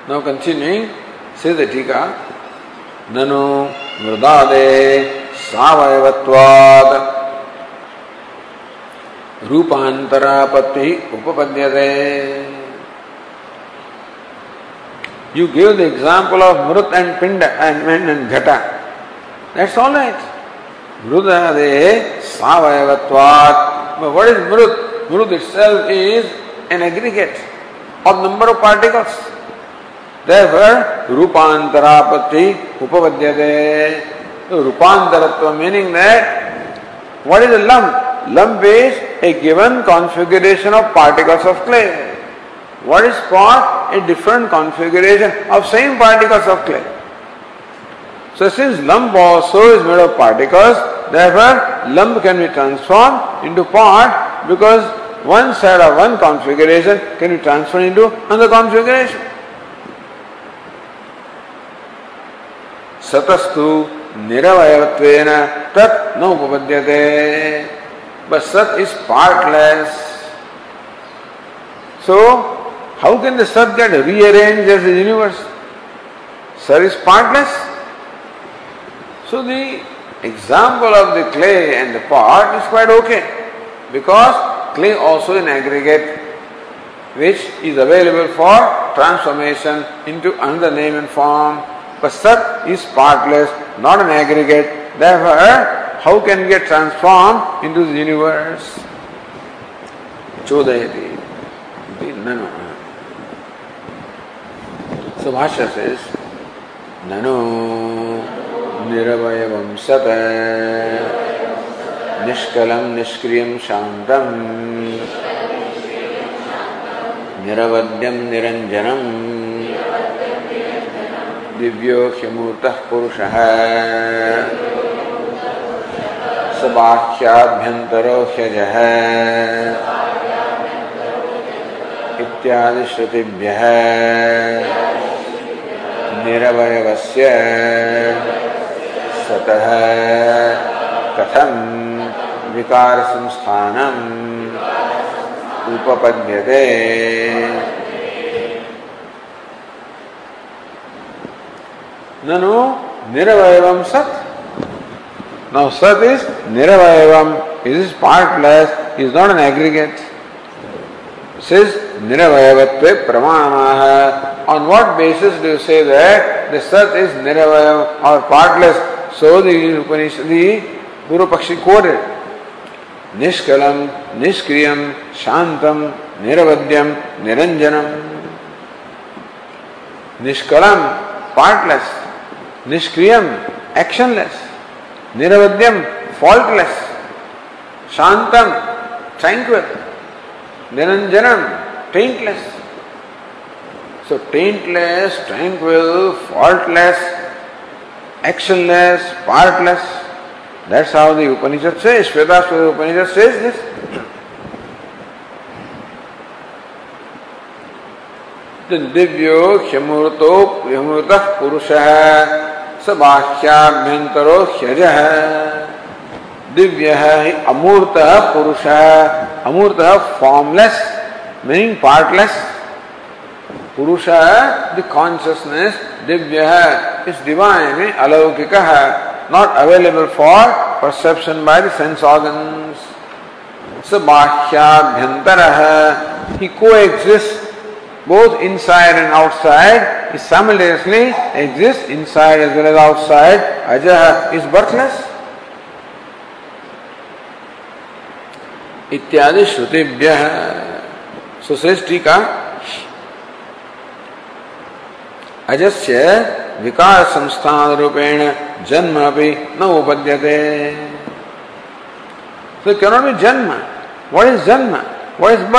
now continuing, says the Tika, Nanu मृदा दे सवयवत्वाद रूपांतरापत्ति उपपद्य you give the example of मृत and पिंड and and घटा that's all right मृदा सवयवत्वाद what is मृत मृत itself is an aggregate of number of particles रूपांतरापत्ति उपपद्य रूपांतरत्व meaning that what is a lump lump is a given configuration of particles of clay what is pot a different configuration of same particles of clay so since lump also is made of particles therefore lump can be transform into part because one side of one configuration can be transform into other configuration सतस्तु निरवयत्वेन तत् न उपपद्यते बस सत is partless so how can the सत get rearrange as universe sir is partless so the example of the clay and the part is quite okay because clay also in aggregate which is available for transformation into under name and form but is partless, not an aggregate. Therefore, how can we get transformed into the universe? Chodayati. Nano. So Bhashya says, Nano Niravayavam Sat Nishkalam Nishkriyam Shantam Niravadyam Niranjanam दिव्यो ह्यमूर्तः पुरुषः। सबाह्याभ्यन्तरो ह्यजः। इत्यादि श्रुतिभ्यः निरवयवस्य सतः। कथं? विकारसंस्थानम्। उपपद्यते। ननु निरवयवम सत। Now सत is निरवयवम is is partless is not an aggregate सिज निरवयवत्व प्रमाण। On what basis do say that the सत is निरवय or partless so the guru पक्षी कोर निष्कलम निष्क्रियम शांतम निरवध्यम निरंजनम निष्कल पार्टलेस निष्क्रियम एक्शनलेस निरवध्यम फॉल्टलेस शांतम tranquil निरंजनम taintless so taintless tranquil faultless partless. That's how the Upanishad says, Shvetaswada Upanishad says this. दिव्यो ह्यमूर्तो ह्यमूर्त पुरुष स बाह्याभ्यंतरो ह्यज दिव्य है अमूर्त पुरुष। है अमूर्त फॉर्मलेस मीनिंग पार्टलेस पुरुष है द कॉन्शियसनेस दिव्य है इस डिवाइन अलौकिक। है not available for perception by the sense organs स बाह्याभ्यंतर ही को exist both inside and outside, is simultaneously exists inside as well as outside. Ajaha is birthless. इत्यादि श्रुतिभ्य सुश्रेष्ठी का अजस्य विकार संस्थान रूपेण जन्म अभी न उपद्यते So it cannot be janma. What is janma? What is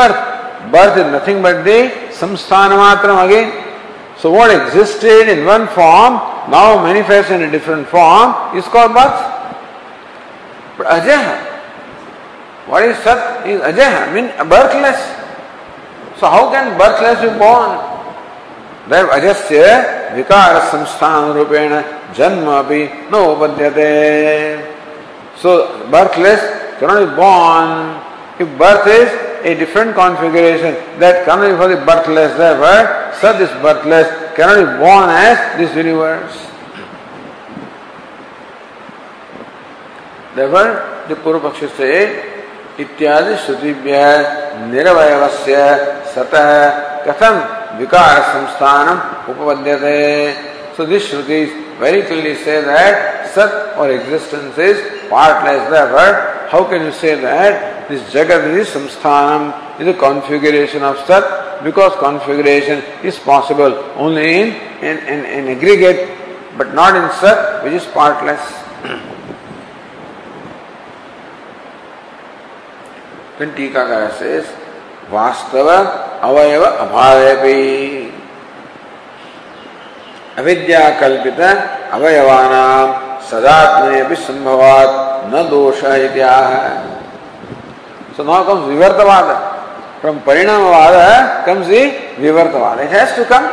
birth? Is nothing but the samsthana matram again. So what existed in one form, now manifests in a different form, is called birth. But ajaha, what is sat is ajaha, mean birthless. So how can birthless be born? There ajasya vikara samsthana rupena janma api no upadyate. So birthless cannot be born. If birth is a different configuration that be for the birthless, therefore, such is birthless, cannot be born as this universe. Therefore, the Purva Paksha say, इत्यादि श्रुतिभ्य निरवयवस्य सतः कथम विकार Sansthanam उपपद्यते so this Shruti very clearly say that Sat or existence is partless. Therefore, how can you say that this Jagat is samsthanam, is a configuration of Sat, because configuration is possible only in an in, in, in aggregate, but not in Sat, which is partless. then Tikakara says, Vastava अवयव अभावे अविद्या अवयवा अवयवानाम सदात्मे भी संभवात न दोष है so now comes विवर्तवाद। From परिणामवाद comes the विवर्तवाद। कम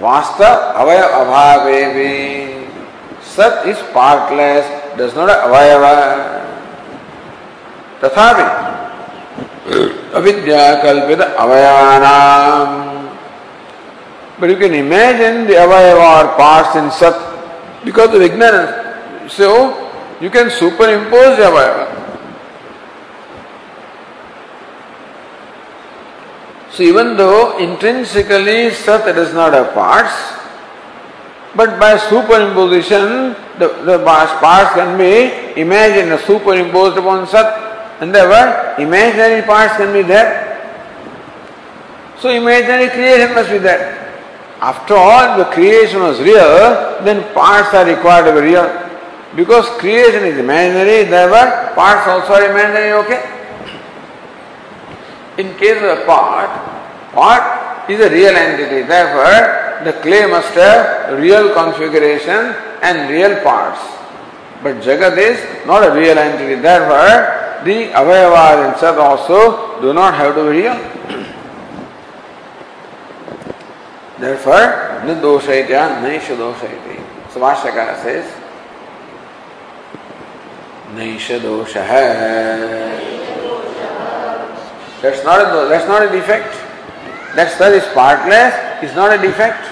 वास्तव अवयव अभाव सत इज़ पार्टलेस डज नॉट अवयव। तथापि अविद्या कल्पित अवयवानाम But you can imagine the avayava or parts in Sat because of ignorance. So you can superimpose the avayava. So even though intrinsically Sat does not have parts, but by superimposition, the, the parts can be imagined, superimposed upon Sat, and therefore imaginary parts can be there. So imaginary creation must be there. After all, the creation was real, then parts are required to be real. Because creation is imaginary, therefore parts also are imaginary, okay? In case of a part, part is a real entity. Therefore, the clay must have real configuration and real parts. But Jagat is not a real entity. Therefore, the avayavas Sat also do not have to be real. Therefore, न दोष नैष दोष says, नैष दोष That's not a, that's not a defect. That star is partless is not a defect.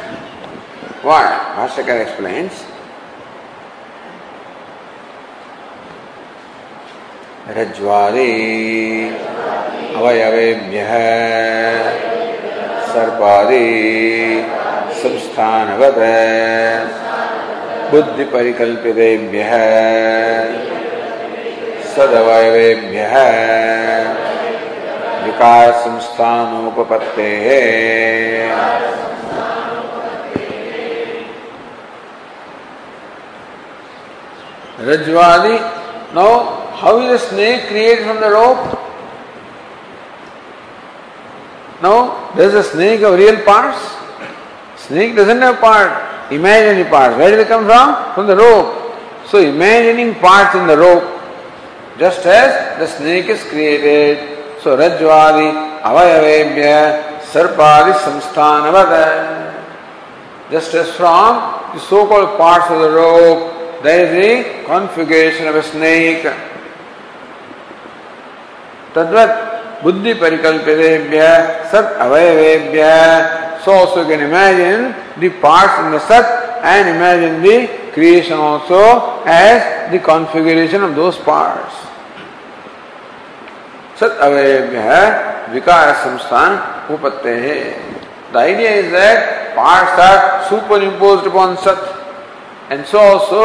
Why? Bhashyakar explains. रज्वादि अवयवेभ्य सर्पादी संस्थान बुद्धि परिकल्पित सदवयेभ्य विकास रज्वादी no how is the snake create from the rope Now, does a snake have real parts? Snake doesn't have part, imaginary parts. Where do they come from? From the rope. So, imagining parts in the rope, just as the snake is created, So Rajwadi Avayavebhya Sarpadi Samsthanavada. Just as from the so-called parts of the rope, there is the configuration of a snake. Tadvat Parikalpitebhya Sat Avayavebhya. So also you can imagine the parts in the Sat and imagine the creation also as the configuration of those parts. सत अवयव्य विकार संस्थान उपत्ते है The idea is that parts are superimposed upon Sat. And so also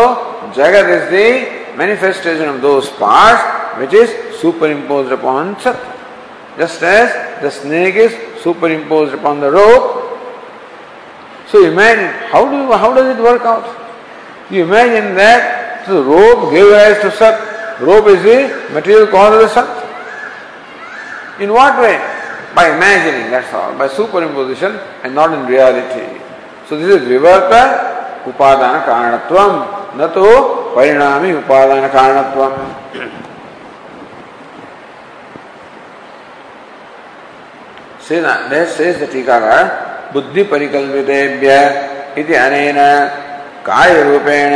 Jagat is the manifestation of those parts which is superimposed upon Sat. Just as the snake is superimposed upon the rope. So imagine how do you, how does it work out? You imagine that the rope gave rise to Sat. Rope is the material cause of the Sat. In what way? By imagining, that's all, by superimposition and not in reality. So this is vivarta upadana karanatvam, nato parinami upadana karanatvam. Tikara, buddhi परिकल्पितेभ्य इति अनेन कार्यरूपेण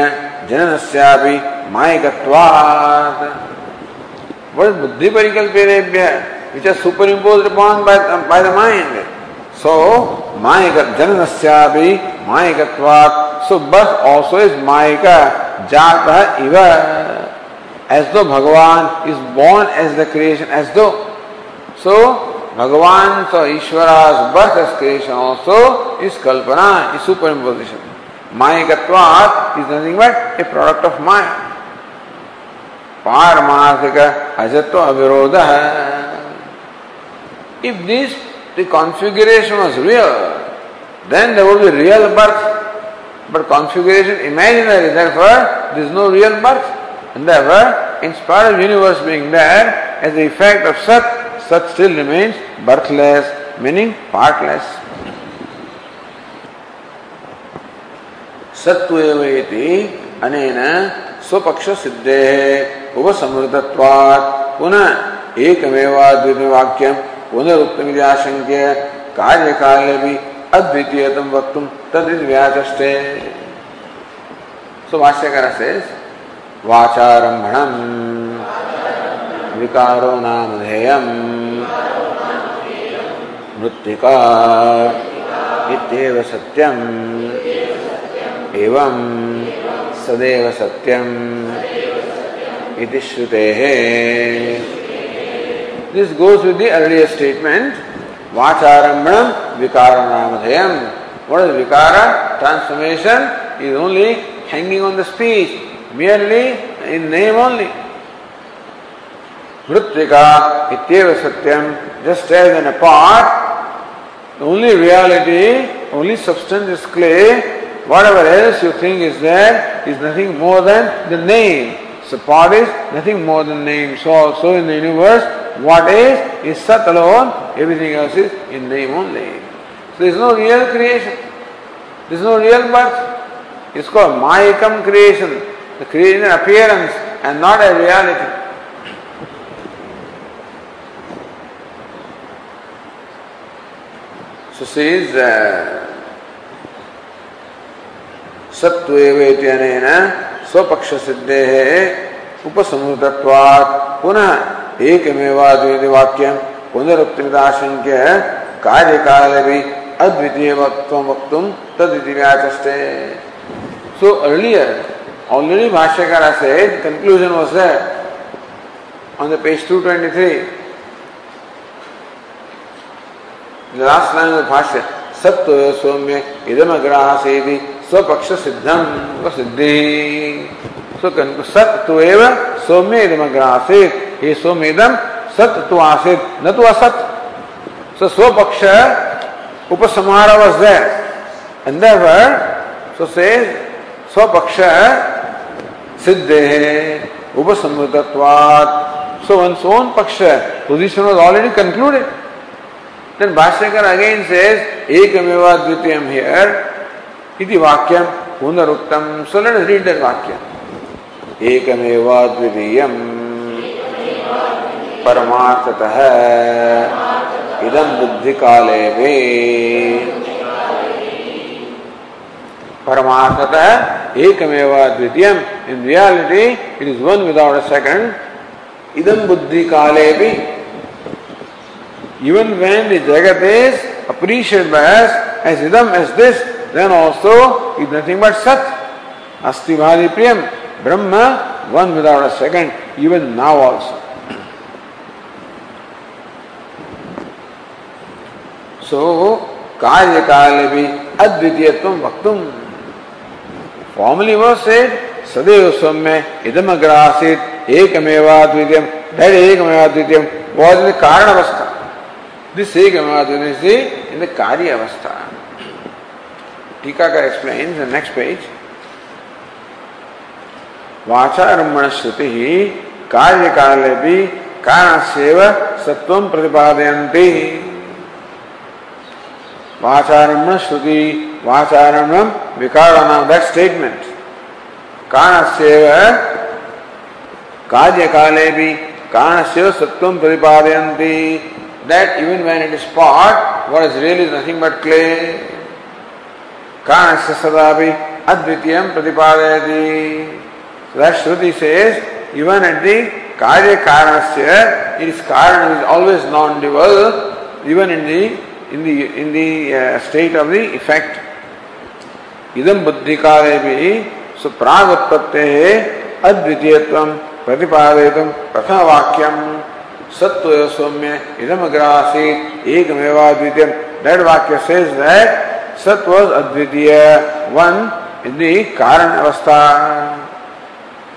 जननस्यापि मायिकत्वात् is buddhi परिकल्पितेभ्य? which are superimposed upon by, by the mind. So, Mayika Jananasyabi Mayikatvat. So, birth also is Mayika Jata Iva. As though Bhagavan is born as the creation, as though. So, भगवान सो ईश्वरास बस स्क्रेशन सो इस कल्पना, इस superimposition मायकत्वात is nothing but a product of my पारमार्थिक अजत्व अविरोध है। If this the configuration real then there would be real birth but configuration imaginary therefore this no real birth and therefore universe being there as the effect of सत्य Sat still remains birthless, meaning partless. सत्वेवेति अनेन स्वपक्ष सिद्धे उपसमृद्धत्वात् पुनः वक्तुम तदिति व्याचष्टे सो says वाचारंभणम विकारो नाम धेयम् मृत्तिका इत्येव सत्यम् एवं सदैव सत्यम् इति श्रुतेः दिस् गोस् विद् दि अर्लियर् विकारो नाम धेयम् What is vikara? Transformation is only hanging on the speech, merely in name. Mritika ityeva satyam, just as in a pot, the only reality, only substance is clay, Whatever else you think is there is nothing more than the name. So pot is nothing more than name. So also in the universe, what is is Sat alone, everything else is in name only. So there is no real creation. There is no real birth. It's called Mayakam creation, the creation appearance and not a reality. So says uh, सत्वेवेत्यनेन स्वपक्ष सिद्धे उपसमूतत्वात्। पुनः एकमेवाद्वैत वाक्यम पुनरुक्तिमिदाशंक्य कार्यकाल भी अद्वितीय वक्तुम वक्तुम तदिति व्याचष्टे so earlier Bhashyakara said, conclusion was there on the page 223. Last line of भाष्य सत्व सौम्य इदम अग्रह से भी स्वपक्ष सिद्धम व सिद्धि सत्व एवं सौम्य इदम अग्रह से ये सौम्य इदम सत्य तो आसित न तो असत। स्वपक्ष उपसमार वॉज़ देर से स्वपक्ष सिद्ध है उपसमृतत्वात् सो वन सोन पक्ष position was already concluded then Bhashyakar again says ekameva dvitiyam here वाक्यम पुनरुक्तम so let us read that वाक्य एकमेव द्वितीयम परमार्थतः इदम बुद्धि काले वे परमार्थतः द्वितीयम in reality it is one without a second इदम बुद्धि काले भी even when the jagat is appreciated by us as idam as this then also is nothing but Sat. Asti Bhari Priyam. Brahma, one without a second, even now also. So, कार्य काल भी अद्वितीयत्व वक्तुम formally वो said सदैव सौम्य इदम अग्रासित एकमेवाद्वितीयम that एकमेवाद्वितीयम in the कारण अवस्था this ekamaadvityam in the कार्य अवस्था Tikakar explains the next page. वाचारम्भण श्रुति ही कार्य काले भी कारण सेव सत्व प्रतिपादयन्ति। वाचारम्भण श्रुति वाचारम्भम विकारणम दैट स्टेटमेंट कारण सेव कार्य काले भी कारण सेव सत्व प्रतिपादयन्ति। That even when it is pot, what is really nothing but clay. कारणस्य सदापि अद्वितीयं प्रतिपादयति that Shruti says even at the karya karanasya it is karan is always non-dual even in the in the in the uh, state of the effect idam buddhi kare bhi so prag utpatte advitiyatvam प्रतिपादयितुं प्रथमवाक्यं सत्व सौम्य इदम grassy एक मेवा वाक्य says सत्व अद्वितीय। One in दी कारण अवस्था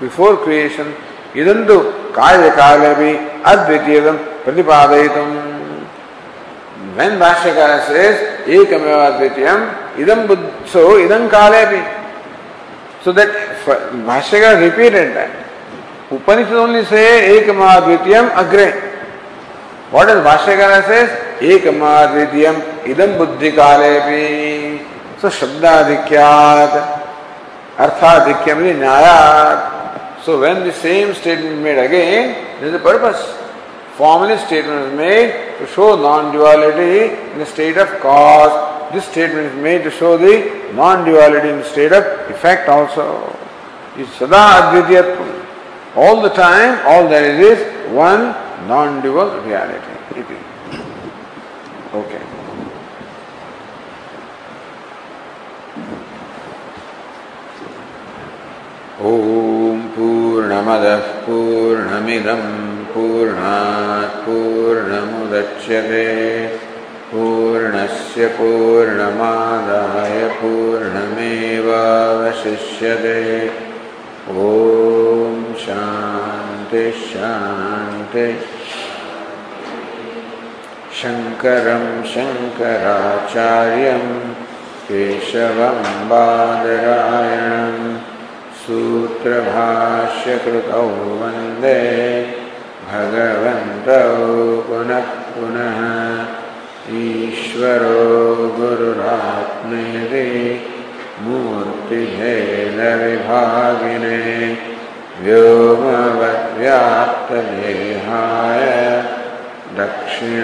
बिफोर क्रिएशन इदंतु काय काल भी अद्वितीय प्रतिपादयित वेन भाष्यकार सेज एक मेवा द्वितीय इदम बुद्ध सो इदम काले भी सो दैट भाष्यकार repeated that Upanishad only say Ekameva Advitiyam Agre. What is Bhashyakara says? Ekamadvityam idam buddhi kalepi. So Shabdadhikyat, Arthadhikyam is Nyayat. So when the same statement is made again, there is a purpose. Formally statement is made to show non-duality in the state of cause. This statement is made to show the non-duality in the state of effect also. It's Sada Advityatvam. All the time, all there is is one non-dual reality. Okay. ॐ पूर्णमदः पूर्णमिदं पूर्णात् पूर्णमुदच्यते पूर्णस्य पूर्णमादाय पूर्णमेवावशिष्यते ॐ शान्ति शान्ति शङ्करं शङ्कराचार्यं केशवं बादरायणं। सूत्रभाष्यकृतौ वंदे भगवन्तौ पुनः पुनः। ईश्वरो गुरुरात्मेति मूर्तिभेदविभागिने। व्योमवद्व्याप्तदेहाय दक्षिणामूर्तये